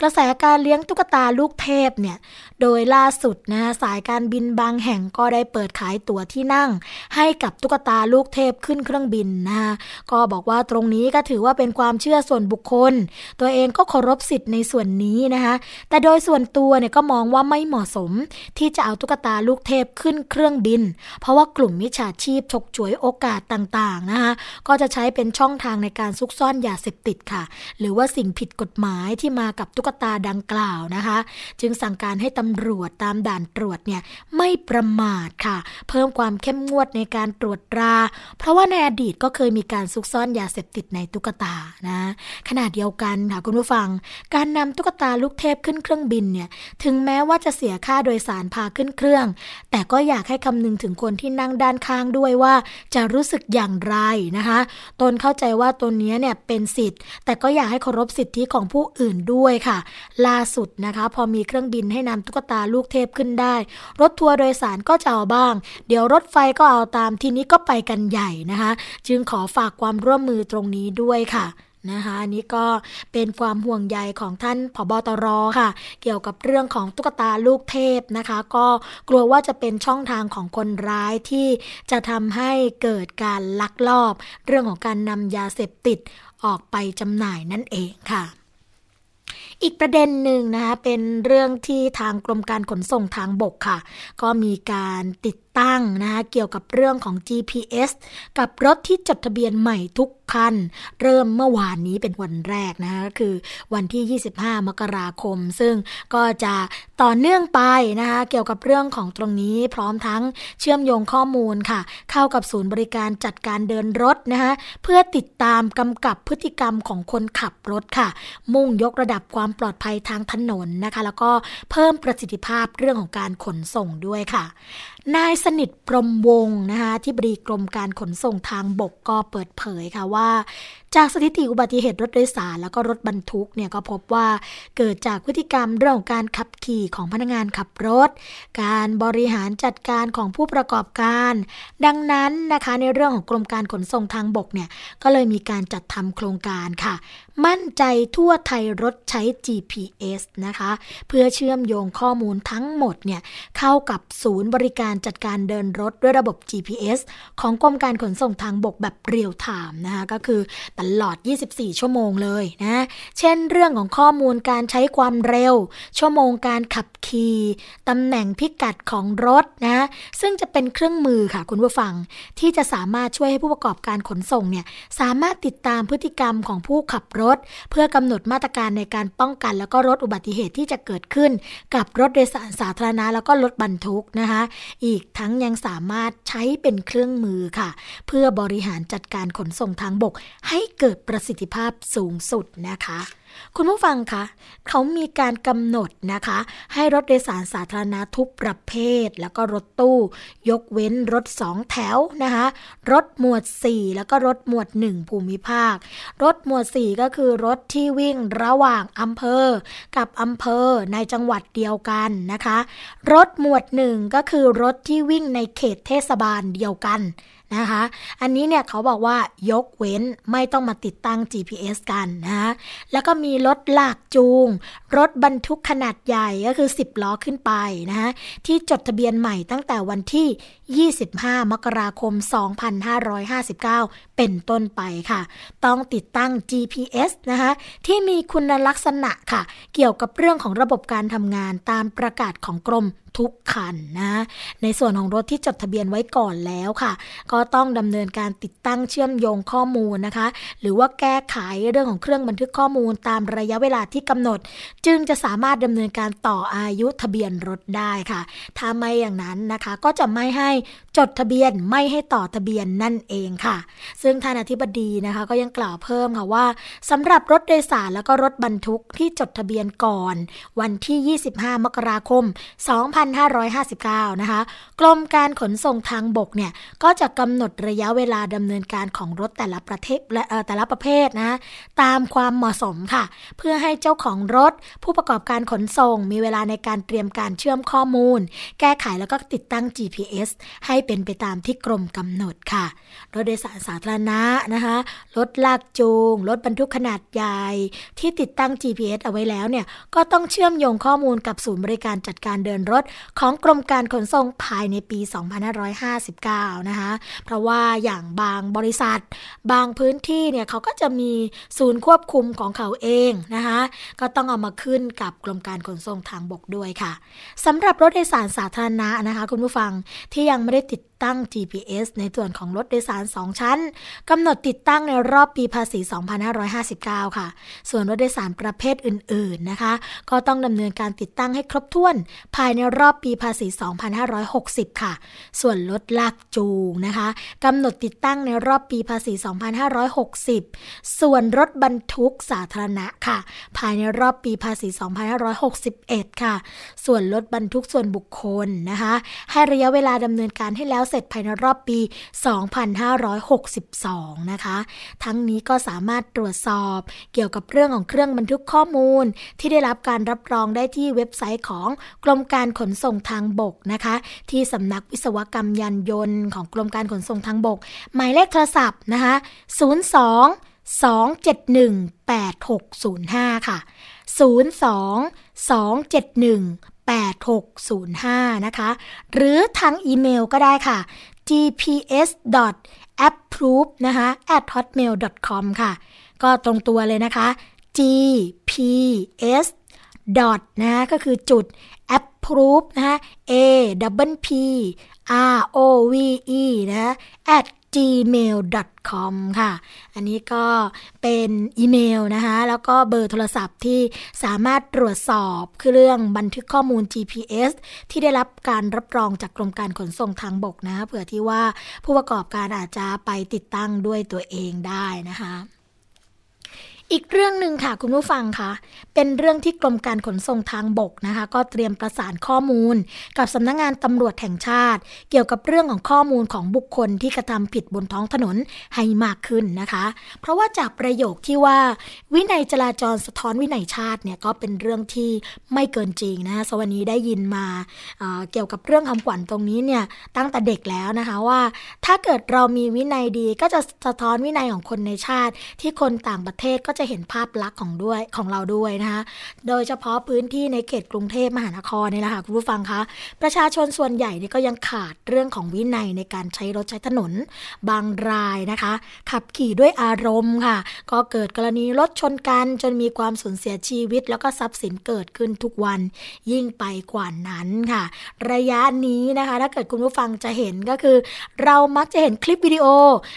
กระแสการเลี้ยงตุ๊กตาลูกเทพเนี่ยโดยล่าสุดนะสายการบินบางแห่งก็ได้เปิดขายตั๋วที่นั่ง ให้กับตุ๊กตาลูกเทพขึ้นเครื่องบินนะคะก็บอกว่าตรงนี้ก็ถือว่าเป็นความเชื่อส่วนบุคคล ตัวเองก็เคารพสิทธิ์ในส่วนนี้นะคะแต่โดยส่วนตัวเนี่ยก็มองว่าไม่เหมาะสมที่จะเอาตุ๊กตาลูกเทพขึ้นเครื่องบิน เพราะว่ากลุ่มมิจฉาชีพฉกฉวยโอกาสต่างๆนะคะก็จะใช้เป็นช่องทางในการซุกซ่อนยาเสพติดค่ะ หรือว่าสิ่งผิดกฎหมายที่มากับตุ๊กตาดังกล่าวนะคะ จึงสั่งการให้ตำรวจตามด่านตรวจเนี่ยไม่ประมาทค่ะ เพิ่มความเข้มงวดในการตรวจตรา เพราะว่าในอดีตก็เคยมีการซุกซ่อนยาเสพติดในตุ๊กตานะขณะเดียวกันค่ะคุณผู้ฟัง การนำตุ๊กตาลูกเทพขึ้นเครื่องบินเนี่ยถึงแม้ว่าจะเสียค่าโดยสารพาขึ้นเครื่อง แต่ก็อยากให้คำนึงถึงคนที่นั่งด้านข้างด้วยว่า จะรู้สึกอย่างไรนะคะ ตนเข้าใจว่าตัวนี้เนี่ยเป็นสิทธิ์ แต่ก็อยากให้เคารพสิทธิของผู้อื่นด้วยค่ะ ล่าสุดนะคะ พอมีเครื่องบินให้นำตุ๊กตาลูกเทพขึ้นได้ รถทัวร์โดยสารก็จะเอาบ้าง เดี๋ยวรถไฟก็เอาตามทีนี้ก็ไปกันใหญ่นะคะ จึงขอฝากความร่วมมือตรงนี้ด้วยค่ะ นะคะอันนี้ก็เป็นความห่วงใยของท่านผบตรค่ะ เกี่ยวกับเรื่องของตุ๊กตาลูกเทพนะคะ ก็กลัวว่าจะเป็นช่องทางของคนร้ายที่จะทำให้เกิดการลักลอบ เรื่องของการนำยาเสพติดออกไปจำหน่ายนั่นเองค่ะอีกประเด็นหนึ่งนะคะเป็นเรื่องที่ทางกรมการขนส่งทางบกค่ะ ก็มีการติดตั้งนะคะเกี่ยวกับเรื่องของ GPS กับรถที่จดทะเบียนใหม่ทุกคัน เริ่มเมื่อวานนี้เป็นวันแรกนะคะคือวันที่ 25 มกราคม ซึ่งก็จะต่อเนื่องไปนะคะเกี่ยวกับเรื่องของตรงนี้พร้อมทั้งเชื่อมโยงข้อมูลค่ะ เข้ากับศูนย์บริการจัดการเดินรถนะคะเพื่อติดตามกำกับพฤติกรรมของคนขับรถค่ะ มุ่งยกระดับความปลอดภัยทางถนนนะคะ แล้วก็เพิ่มประสิทธิภาพเรื่องของการขนส่งด้วยค่ะ นายสนิทพรมวงนะคะที่บดีกรมการขนส่งทางบกก็เปิดเผยค่ะว่า จากสถิติอุบัติเหตุรถโดยสารแล้วก็รถบรรทุกเนี่ยก็พบว่าเกิดจากพฤติกรรมเรื่องของการขับขี่ของพนักงานขับรถ การบริหารจัดการของผู้ประกอบการ ดังนั้นนะคะในเรื่องของกรมการขนส่งทางบกเนี่ยก็เลยมีการจัดทำโครงการค่ะ มั่นใจทั่วไทยรถใช้ GPS นะคะ เพื่อเชื่อมโยงข้อมูลทั้งหมดเนี่ยเข้ากับศูนย์บริการจัดการเดินรถด้วยระบบ GPS ของกรมการขนส่งทางบกแบบเรียลไทม์นะคะก็คือตลอด 24 ชั่วโมงเลยนะ เช่นเรื่องของข้อมูลการใช้ความเร็ว ชั่วโมงการขับขี่ตำแหน่งพิกัดของรถนะ ซึ่งจะเป็นเครื่องมือค่ะคุณผู้ฟัง ที่จะสามารถช่วยให้ผู้ประกอบการขนส่งเนี่ยสามารถติดตามพฤติกรรมของผู้ขับรถ เพื่อกำหนดมาตรการในการป้องกัน แล้วก็ลดอุบัติเหตุที่จะเกิดขึ้น กับรถโดยสารสาธารณะแล้วก็รถบรรทุกนะคะ อีกทั้งยังสามารถใช้เป็นเครื่องมือค่ะ เพื่อบริหารจัดการขนส่งทางบกให้เกิดประสิทธิภาพสูงสุดนะคะ คุณผู้ฟังคะเขามีการกำหนดนะคะ ให้รถโดยสารสาธารณะทุกประเภท แล้วก็รถตู้ ยกเว้นรถสองแถวนะคะ รถหมวด 4 แล้วก็รถหมวด 1 ภูมิภาค รถหมวด 4 ก็คือรถที่วิ่งระหว่างอำเภอ กับอำเภอในจังหวัดเดียวกันนะคะ รถหมวด 1 ก็คือรถที่วิ่งในเขตเทศบาลเดียวกัน นะคะ อันนี้เนี่ยเขาบอกว่ายกเว้นไม่ต้องมาติดตั้ง GPS กันนะแล้วก็มีรถลากจูง รถบรรทุกขนาดใหญ่ก็คือ 10 ล้อขึ้นไปนะคะที่จดทะเบียนใหม่ตั้งแต่วันที่ 25 มกราคม 2559 เป็นต้นไปค่ะ ต้องติดตั้ง GPS นะคะที่มีคุณลักษณะค่ะ เกี่ยวกับเรื่องของระบบการทำงานตามประกาศของกรม ทุกคันนะ ในส่วนของรถที่จดทะเบียนไว้ก่อนแล้วค่ะ ก็ต้องดำเนินการติดตั้งเชื่อมโยงข้อมูลนะคะ หรือว่าแก้ไขเรื่องของเครื่องบันทึกข้อมูลตามระยะเวลาที่กำหนด จึงจะสามารถดำเนินการต่ออายุทะเบียนรถได้ค่ะ ถ้าไม่อย่างนั้นนะคะ ก็จะไม่ให้จดทะเบียนไม่ให้ต่อทะเบียนนั่นเองค่ะ ซึ่งท่านอธิบดีนะคะก็ยังกล่าวเพิ่มค่ะว่าสำหรับรถโดยสารแล้วก็รถบรรทุกที่จดทะเบียนก่อน วันที่ 25 มกราคม2559 นะคะ กรมการขนส่งทางบกเนี่ย ก็จะกำหนดระยะเวลาดำเนินการของรถแต่ละประเทศและแต่ละประเภทนะ ตามความเหมาะสมค่ะ เพื่อให้เจ้าของรถ ผู้ประกอบการขนส่ง มีเวลาในการเตรียมการเชื่อมข้อมูล แก้ไขแล้วก็ติดตั้ง GPS ให้เป็นไปตามที่กรมกำหนดค่ะ รถโดยสารสาธารณะนะคะ รถลากจูง รถบรรทุกขนาดใหญ่ ที่ติดตั้ง GPS เอาไว้แล้วเนี่ย ก็ต้องเชื่อมโยงข้อมูลกับศูนย์บริการจัดการเดินรถของกรมการขนส่งภายในปี 2559 นะคะ เพราะว่าอย่างบางบริษัท บางพื้นที่เนี่ยเขาก็จะมีศูนย์ควบคุมของเขาเองนะคะ ก็ต้องเอามาขึ้นกับกรมการขนส่งทางบกด้วยค่ะสำหรับรถโดยสารสาธารณะนะคะ คุณผู้ฟังที่ยังไม่ได้ติด ตั้ง GPS ในส่วนของรถโดยสาร 2 ชั้นกำหนดติดตั้งในรอบปีภาษี 2559 ค่ะ ส่วนรถโดยสารประเภทอื่น ๆ นะคะ ก็ต้องดำเนินการติดตั้งให้ครบถ้วน ภายในรอบปีภาษี 2560 ค่ะ ส่วนรถลากจูงนะคะกำหนดติดตั้งในรอบปีภาษี 2560 ส่วนรถบรรทุกสาธารณะค่ะ ภายในรอบปีภาษี 2561 ค่ะ ส่วนรถบรรทุกส่วนบุคคลนะคะ ให้ระยะเวลาดำเนินการให้แล้วเสร็จภายในรอบปี 2562 นะคะ ทั้งนี้ก็สามารถตรวจสอบเกี่ยวกับเรื่องของเครื่องบันทึกข้อมูล ที่ได้รับการรับรองได้ที่เว็บไซต์ของกรมการขนส่งทางบกนะคะ ที่สำนักวิศวกรรมยานยนต์ของกรมการขนส่งทางบก หมายเลขโทรศัพท์นะคะ02 271 8605 ค่ะ 02 271 8605 นะคะ หรือทางอีเมลก็ได้ค่ะ gps approve นะคะ at hotmail com ค่ะ ก็ตรงตัวเลยนะคะ gps dot นะก็คือจุด approve นะะ a double p r o v e นะ at gmail.com ค่ะ อันนี้ก็เป็นอีเมลนะคะ แล้วก็เบอร์โทรศัพท์ที่สามารถตรวจสอบคือเรื่องบันทึกข้อมูล GPS ที่ได้รับการรับรองจากกรมการขนส่งทางบกนะ เผื่อที่ว่าผู้ประกอบการอาจจะไปติดตั้งด้วยตัวเองได้นะคะ อีกเรื่องหนึ่งค่ะคุณผู้ฟังคะเป็นเรื่องที่กรมการขนส่งทางบกนะคะ ก็เตรียมประสานข้อมูล กับสำนักงงานตำรวจแห่งชาติ เกี่ยวกับเรื่องของข้อมูลของบุคคลที่กระทำผิดบนท้องถนนให้มากขึ้นนะคะ เพราะว่าจากประโยคที่ว่า วินัยจราจรสะท้อนวินัยชาติเนี่ยก็เป็นเรื่องที่ไม่เกินจริงนะสวันนี้ได้ยินมาเเกี่ยวกับเรื่องคำขวัญตรงนี้เนี่ยตั้งแต่เด็กแล้วนะคะว่า ถ้าเกิดเรามีวินัยดีก็จะสะท้อนวินัยของคนในชาติ ที่คนต่างประเทศก็จะจะเห็นภาพลักษณ์ของด้วยของเราด้วยนะคะโดยเฉพาะพื้นที่ในเขตกรุงเทพมหานครนี่แหละค่ะคุณผู้ฟังคะประชาชนส่วนใหญ่นี่ก็ยังขาดเรื่องของวินัยในการใช้รถใช้ถนนบางรายนะคะ ขับขี่ด้วยอารมณ์ค่ะ ก็เกิดกรณีรถชนกันจนมีความสูญเสียชีวิต แล้วก็ทรัพย์สินเกิดขึ้นทุกวัน ยิ่งไปกว่านั้นค่ะ ระยะนี้นะคะ ถ้าเกิดคุณผู้ฟังจะเห็นก็คือ เรามักจะเห็นคลิปวิดีโอ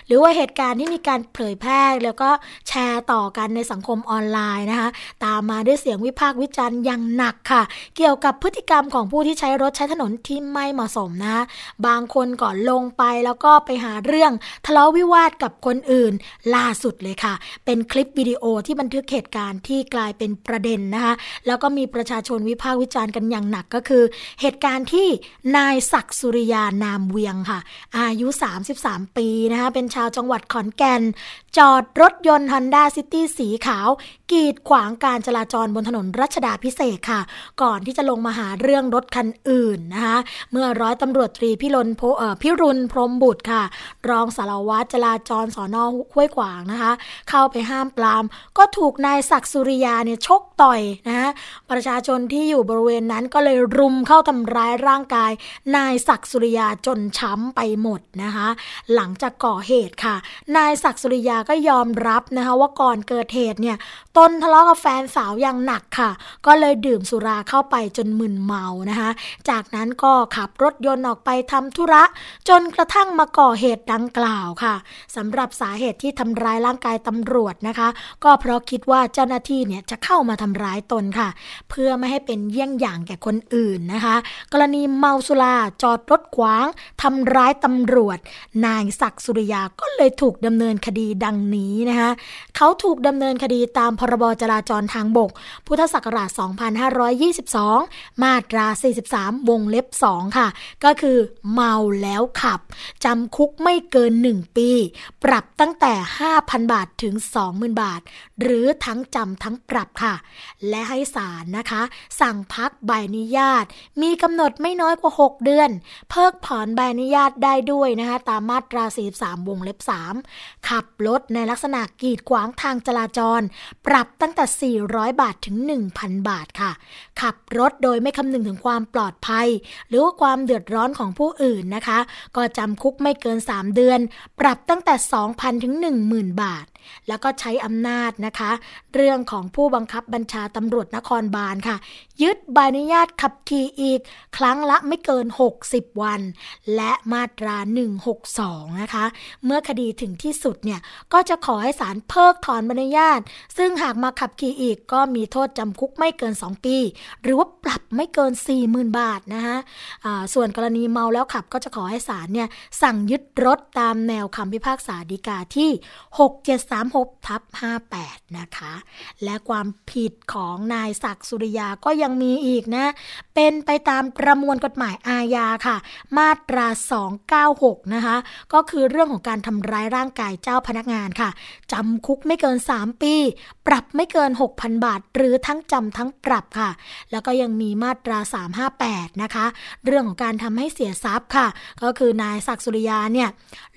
หรือว่าเหตุการณ์ที่มีการเผยแพร่แล้วก็แชร์ต่อกันในสังคมออนไลน์นะคะ ตามมาด้วยเสียงวิพากษ์วิจารณ์อย่างหนักค่ะ เกี่ยวกับพฤติกรรมของผู้ที่ใช้รถใช้ถนนที่ไม่เหมาะสมนะบางคนก่อนลงไปแล้วก็ไปหาเรื่องทะเลาะวิวาทกับคนอื่น ล่าสุดเลยค่ะ เป็นคลิปวิดีโอที่บันทึกเหตุการณ์ที่กลายเป็นประเด็นนะคะ แล้วก็มีประชาชนวิพากษ์วิจารณ์กันอย่างหนักก็คือ เหตุการณ์ที่นายศักดิ์สุริยานามเวียงค่ะ อายุ 33 ปีนะคะเป็นชาวจังหวัดขอนแก่น จอดรถยนต์ Honda City สีขาวกีดขวางการจราจรบนถนนรัชดาพิเศษค่ะ ก่อนที่จะลงมาหาเรื่องรถคันอื่นนะคะ เมื่อร้อยตำรวจตรีพิรนพิรุณพรมบุตรค่ะ รองสารวัตรจราจรสอนอห้วยขวางนะคะ เข้าไปห้ามปราม ก็ถูกนายศักดิ์สุริยาเนี่ยชกต่อยนะประชาชนที่อยู่บริเวณนั้นก็เลยรุมเข้าทำร้ายร่างกาย นายศักดิ์สุริยาจนช้ำไปหมดนะคะ หลังจากก่อเหตุค่ะ นายศักดิ์สุริยาก็ยอมรับนะคะว่าก่อนเกิดเหตุเนี่ยตนทะเลาะกับแฟนสาวอย่างหนักค่ะ ก็เลยดื่มสุราเข้าไปจนมึนเมานะคะ จากนั้นก็ขับรถยนต์ออกไปทำธุระ จนกระทั่งมาก่อเหตุดังกล่าวค่ะสำหรับสาเหตุที่ทำร้ายร่างกายตำรวจนะคะ ก็เพราะคิดว่าเจ้าหน้าที่เนี่ยจะเข้ามาทำร้ายตนค่ะ เพื่อไม่ให้เป็นเยี่ยงอย่างแก่คนอื่นนะคะ กรณีเมาสุราจอดรถขวางทำร้ายตำรวจ นายศักดิ์สุริยาก็เลยถูกดำเนินคดีดังนี้นะคะเขาถูกดำเนินคดีตามพรบจราจรทางบก พุทธศักราช 2522 มาตรา 43 วงเล็บ 2 ค่ะ ก็คือเมาแล้วขับ จำคุกไม่เกิน 1 ปี ปรับตั้งแต่ 5,000 บาทถึง 20,000 บาท หรือทั้งจำทั้งปรับค่ะ และให้ศาลนะคะ สั่งพักใบอนุญาต มีกำหนดไม่น้อยกว่า 6 เดือน เพิกถอนใบอนุญาตได้ด้วยนะคะ ตามมาตรา 43 วงเล็บ 3 ขับรถในลักษณะกีดขวางทางจราจร ปรับตั้งแต่ 400 บาทถึง 1,000 บาทค่ะ ขับรถโดยไม่คำนึงถึงความปลอดภัย หรือว่าความเดือดร้อนของผู้อื่นนะคะ ก็จำคุกไม่เกิน 3 เดือน ปรับตั้งแต่ 2,000 ถึง 10,000 บาท แล้วก็ใช้อำนาจนะคะ เรื่องของผู้บังคับบัญชาตำรวจนครบาลค่ะ ยึดใบอนุญาตขับขี่อีก ครั้งละไม่เกิน 60 วัน และมาตรา 162 นะคะ เมื่อคดีถึงที่สุดเนี่ย ก็จะขอให้ศาลเพิกถอนใบอนุญาต ซึ่งหากมาขับขี่อีกก็มีโทษจำคุกไม่เกิน 2 ปี หรือว่าปรับไม่เกิน 40,000 บาทนะคะะส่วนกรณีเมาแล้วขับก็จะขอให้ศาลเนี่ยสั่งยึดรถตามแนวคำพิพากษาฎีกาที่36ทับ58 นะคะ และความผิดของนายศักดิ์สุริยาก็ยังมีอีกนะ เป็นไปตามประมวลกฎหมายอาญาค่ะ มาตรา 296 นะคะ ก็คือเรื่องของการทำร้ายร่างกายเจ้าพนักงานค่ะจำคุกไม่เกิน 3 ปี ปรับไม่เกิน 6,000 บาท หรือทั้งจำทั้งปรับค่ะ แล้วก็ยังมีมาตรา 358 นะคะ เรื่องของการทำให้เสียทรัพย์ค่ะ ก็คือนายศักดิ์สุริยาเนี่ย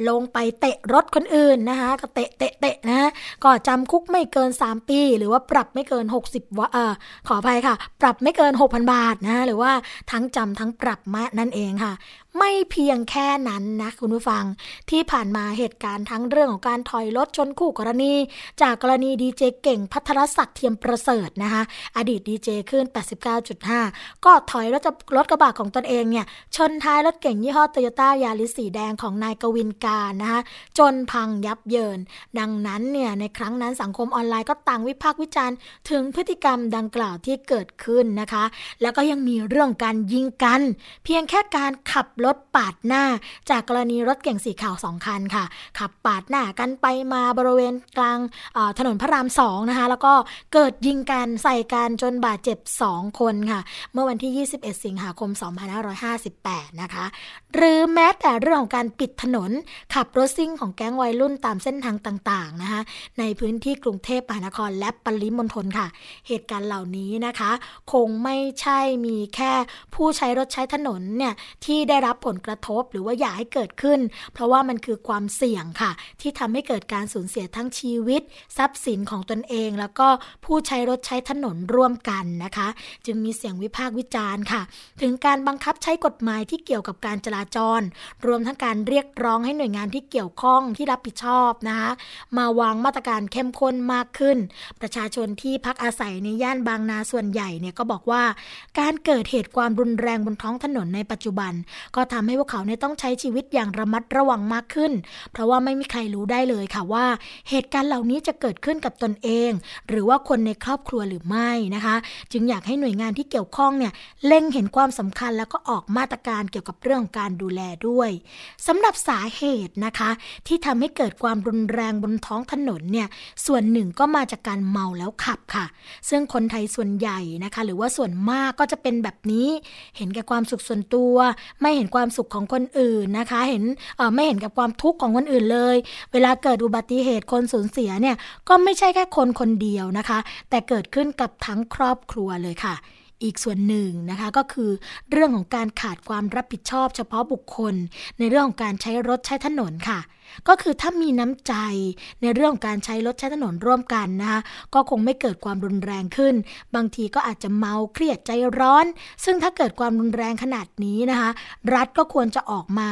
ลงไปเตะรถคนอื่นนะคะก็เตะเตะเตะนะก็จำคุกไม่เกิน 3 ปี หรือว่าปรับไม่เกิน 60วะเออขออภัยค่ะ ปรับไม่เกิน 6,000 บาทนะหรือว่าทั้งจำทั้งปรับมานั่นเองค่ะไม่เพียงแค่นั้นนะคุณผู้ฟัง ที่ผ่านมาเหตุการณ์ทั้งเรื่องของการถอยรถชนคู่กรณี จากกรณีดีเจเก่งพัทรศักดิ์เทียมประเสริฐนะคะ อดีตดีเจขึ้น 89.5 ก็ถอยรถรถกระบะของตนเองเนี่ย ชนท้ายรถเก่งยี่ห้อโตโยต้ายาริสสีแดงของนายกวินการนะคะจนพังยับเยิน ดังนั้นเนี่ยในครั้งนั้นสังคมออนไลน์ก็ต่างวิพากษ์วิจารณ์ ถึงพฤติกรรมดังกล่าวที่เกิดขึ้นนะคะ แล้วก็ยังมีเรื่องการยิงกัน เพียงแค่การขับรถปาดหน้า จากกรณีรถเก่งสีขาวสองคันค่ะ ขับปาดหน้ากันไปมาบริเวณกลางถนนพระรามสองนะคะ แล้วก็เกิดยิงกันใส่กันจนบาดเจ็บ 2 คนค่ะ เมื่อวันที่ 21 สิงหาคม 2558 นะคะ หรือแม้แต่เรื่องของการปิดถนน ขับรถซิ่งของแก๊งวัยรุ่นตามเส้นทางต่างๆนะคะ ในพื้นที่กรุงเทพมหานครและปริมณฑลค่ะ เหตุการณ์เหล่านี้นะคะ คงไม่ใช่มีแค่ผู้ใช้รถใช้ถนนเนี่ยที่ได้รับผลกระทบหรือว่าอยากให้เกิดขึ้น เพราะว่ามันคือความเสี่ยงค่ะ ที่ทำให้เกิดการสูญเสียทั้งชีวิต ทรัพย์สินของตนเอง แล้วก็ผู้ใช้รถใช้ถนนร่วมกันนะคะ จึงมีเสียงวิพากษ์วิจารณ์ค่ะ ถึงการบังคับใช้กฎหมายที่เกี่ยวกับการจราจร รวมทั้งการเรียกร้องให้หน่วยงานที่เกี่ยวข้องที่รับผิดชอบนะคะมาวางมาตรการเข้มข้นมากขึ้น ประชาชนที่พักอาศัยในย่านบางนาส่วนใหญ่เนี่ยก็บอกว่า การเกิดเหตุความรุนแรงบนท้องถนนในปัจจุบัน กก็ทำให้พวกเขาเนี่ยต้องใช้ชีวิตอย่างระมัดระวังมากขึ้น เพราะว่าไม่มีใครรู้ได้เลยค่ะว่า เหตุการณ์เหล่านี้จะเกิดขึ้นกับตนเอง หรือว่าคนในครอบครัวหรือไม่นะคะ จึงอยากให้หน่วยงานที่เกี่ยวข้องเนี่ยเล็งเห็นความสำคัญแล้วก็ออกมาตรการเกี่ยวกับเรื่องการดูแลด้วยสำหรับสาเหตุนะคะ ที่ทำให้เกิดความรุนแรงบนท้ององถนนเนี่ยส่วนหนึ่งก็มาจากการเมาแล้วขับค่ะ ซึ่งคนไทยส่วนใหญ่นะคะ หรือว่าส่วนมากก็จะเป็นแบบนี้ เห็นแก่ความสุขส่วนตัว ไม่เห็นความสุขของคนอื่นนะคะ เห็นไม่เห็นกับความทุกข์ของคนอื่นเลย เวลาเกิดอุบัติเหตุคนสูญเสียเนี่ยก็ไม่ใช่แค่คนคนเดียวนะคะ แต่เกิดขึ้นกับทั้งครอบครัวเลยค่ะอีกส่วนหนึ่งนะคะก็คือเรื่องของการขาดความรับผิดชอบเฉพาะบุคคล ในเรื่องของการใช้รถใช้ถนนค่ะ ก็คือถ้ามีน้ำใจในเรื่องการใช้รถใช้ถนนร่วมกันนะคะก็คงไม่เกิดความรุนแรงขึ้น บางทีก็อาจจะเมาเครียดใจร้อน ซึ่งถ้าเกิดความรุนแรงขนาดนี้นะคะรัฐก็ควรจะออกมา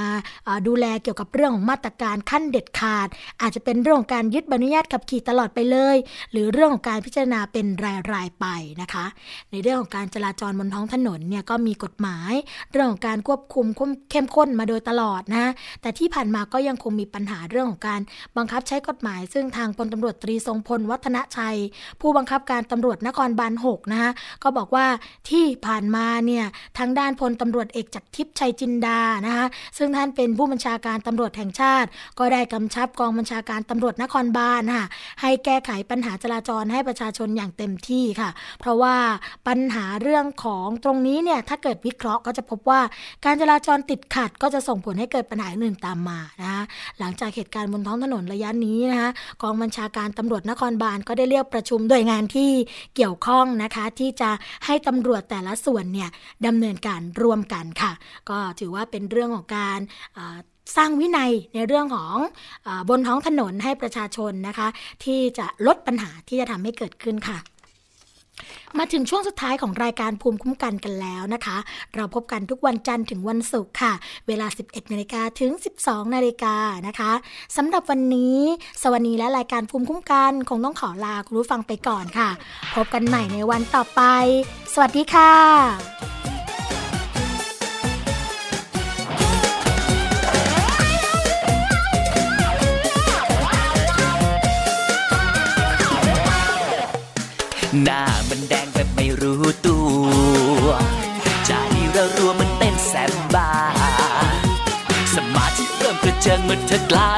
ดูแลเกี่ยวกับเรื่องของมาตรการขั้นเด็ดขาด อาจจะเป็นเรื่องของการยึดใบอนุญาตขับขี่ตลอดไปเลย หรือเรื่องของการพิจารณาเป็นรายๆไปนะคะ ในเรื่องของการจราจรบนท้องถนนเนี่ยก็มีกฎหมาย เรื่องของการควบคุมเข้มข้นมาโดยตลอดนะแต่ที่ผ่านมาก็ยังคงมีปัญหาเรื่องของการบังคับใช้กฎหมาย ซึ่งทางพลตำรวจตรีทรงพลวัฒนชัย ผู้บังคับการตำรวจนครบาล6นะคะก็บอกว่าที่ผ่านมาเนี่ยทางด้านพลตำรวจเอกจักรทิพย์ชัยจินดานะคะซึ่งท่านเป็นผู้บัญชาการตำรวจแห่งชาติ ก็ได้กำชับกองบัญชาการตำรวจนครบาลนะคะให้แก้ไขปัญหาจราจรให้ประชาชนอย่างเต็มที่ค่ะ เพราะว่าปัญหาเรื่องของตรงนี้เนี่ยถ้าเกิดวิเคราะห์ก็จะพบว่าการจราจรติดขัดก็จะส่งผลให้เกิดปัญหาอื่นตามมานะคะหลังจากเหตุการณ์บนท้องถนนระยะนี้นะคะกองบัญชาการตำรวจนครบาลก็ได้เรียกประชุมโดยงานที่เกี่ยวข้องนะคะ ที่จะให้ตำรวจแต่ละส่วนเนี่ยดำเนินการร่วมกันค่ะ ก็ถือว่าเป็นเรื่องของการสร้างวินัยในเรื่องของอบนท้องถนนให้ประชาชนนะคะ ที่จะลดปัญหาที่จะทำให้เกิดขึ้นค่ะ มาถึงช่วงสุดท้ายของรายการภูมิคุ้มกันกันแล้วนะคะ เราพบกันทุกวันจันทร์ถึงวันศุกร์ค่ะ เวลา 11นาฬิกาถึง 12นาฬิกานะคะสำหรับวันนี้ สวัสดีและรายการภูมิคุ้มกันคงต้องขอลาคุณผู้ฟังไปก่อนค่ะ พบกันใหม่ในวันต่อไป สวัสดีค่ะหน้า มกร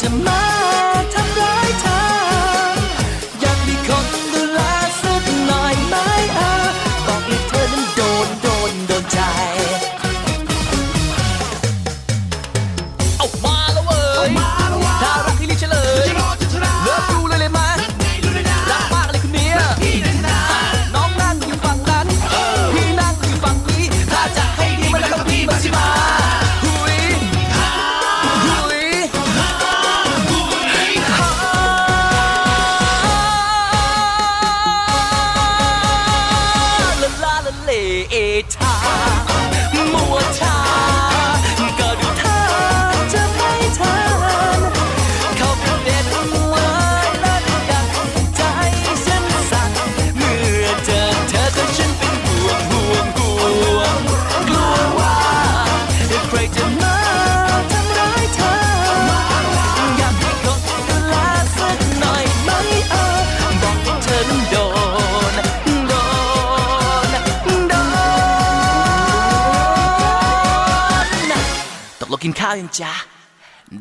ใค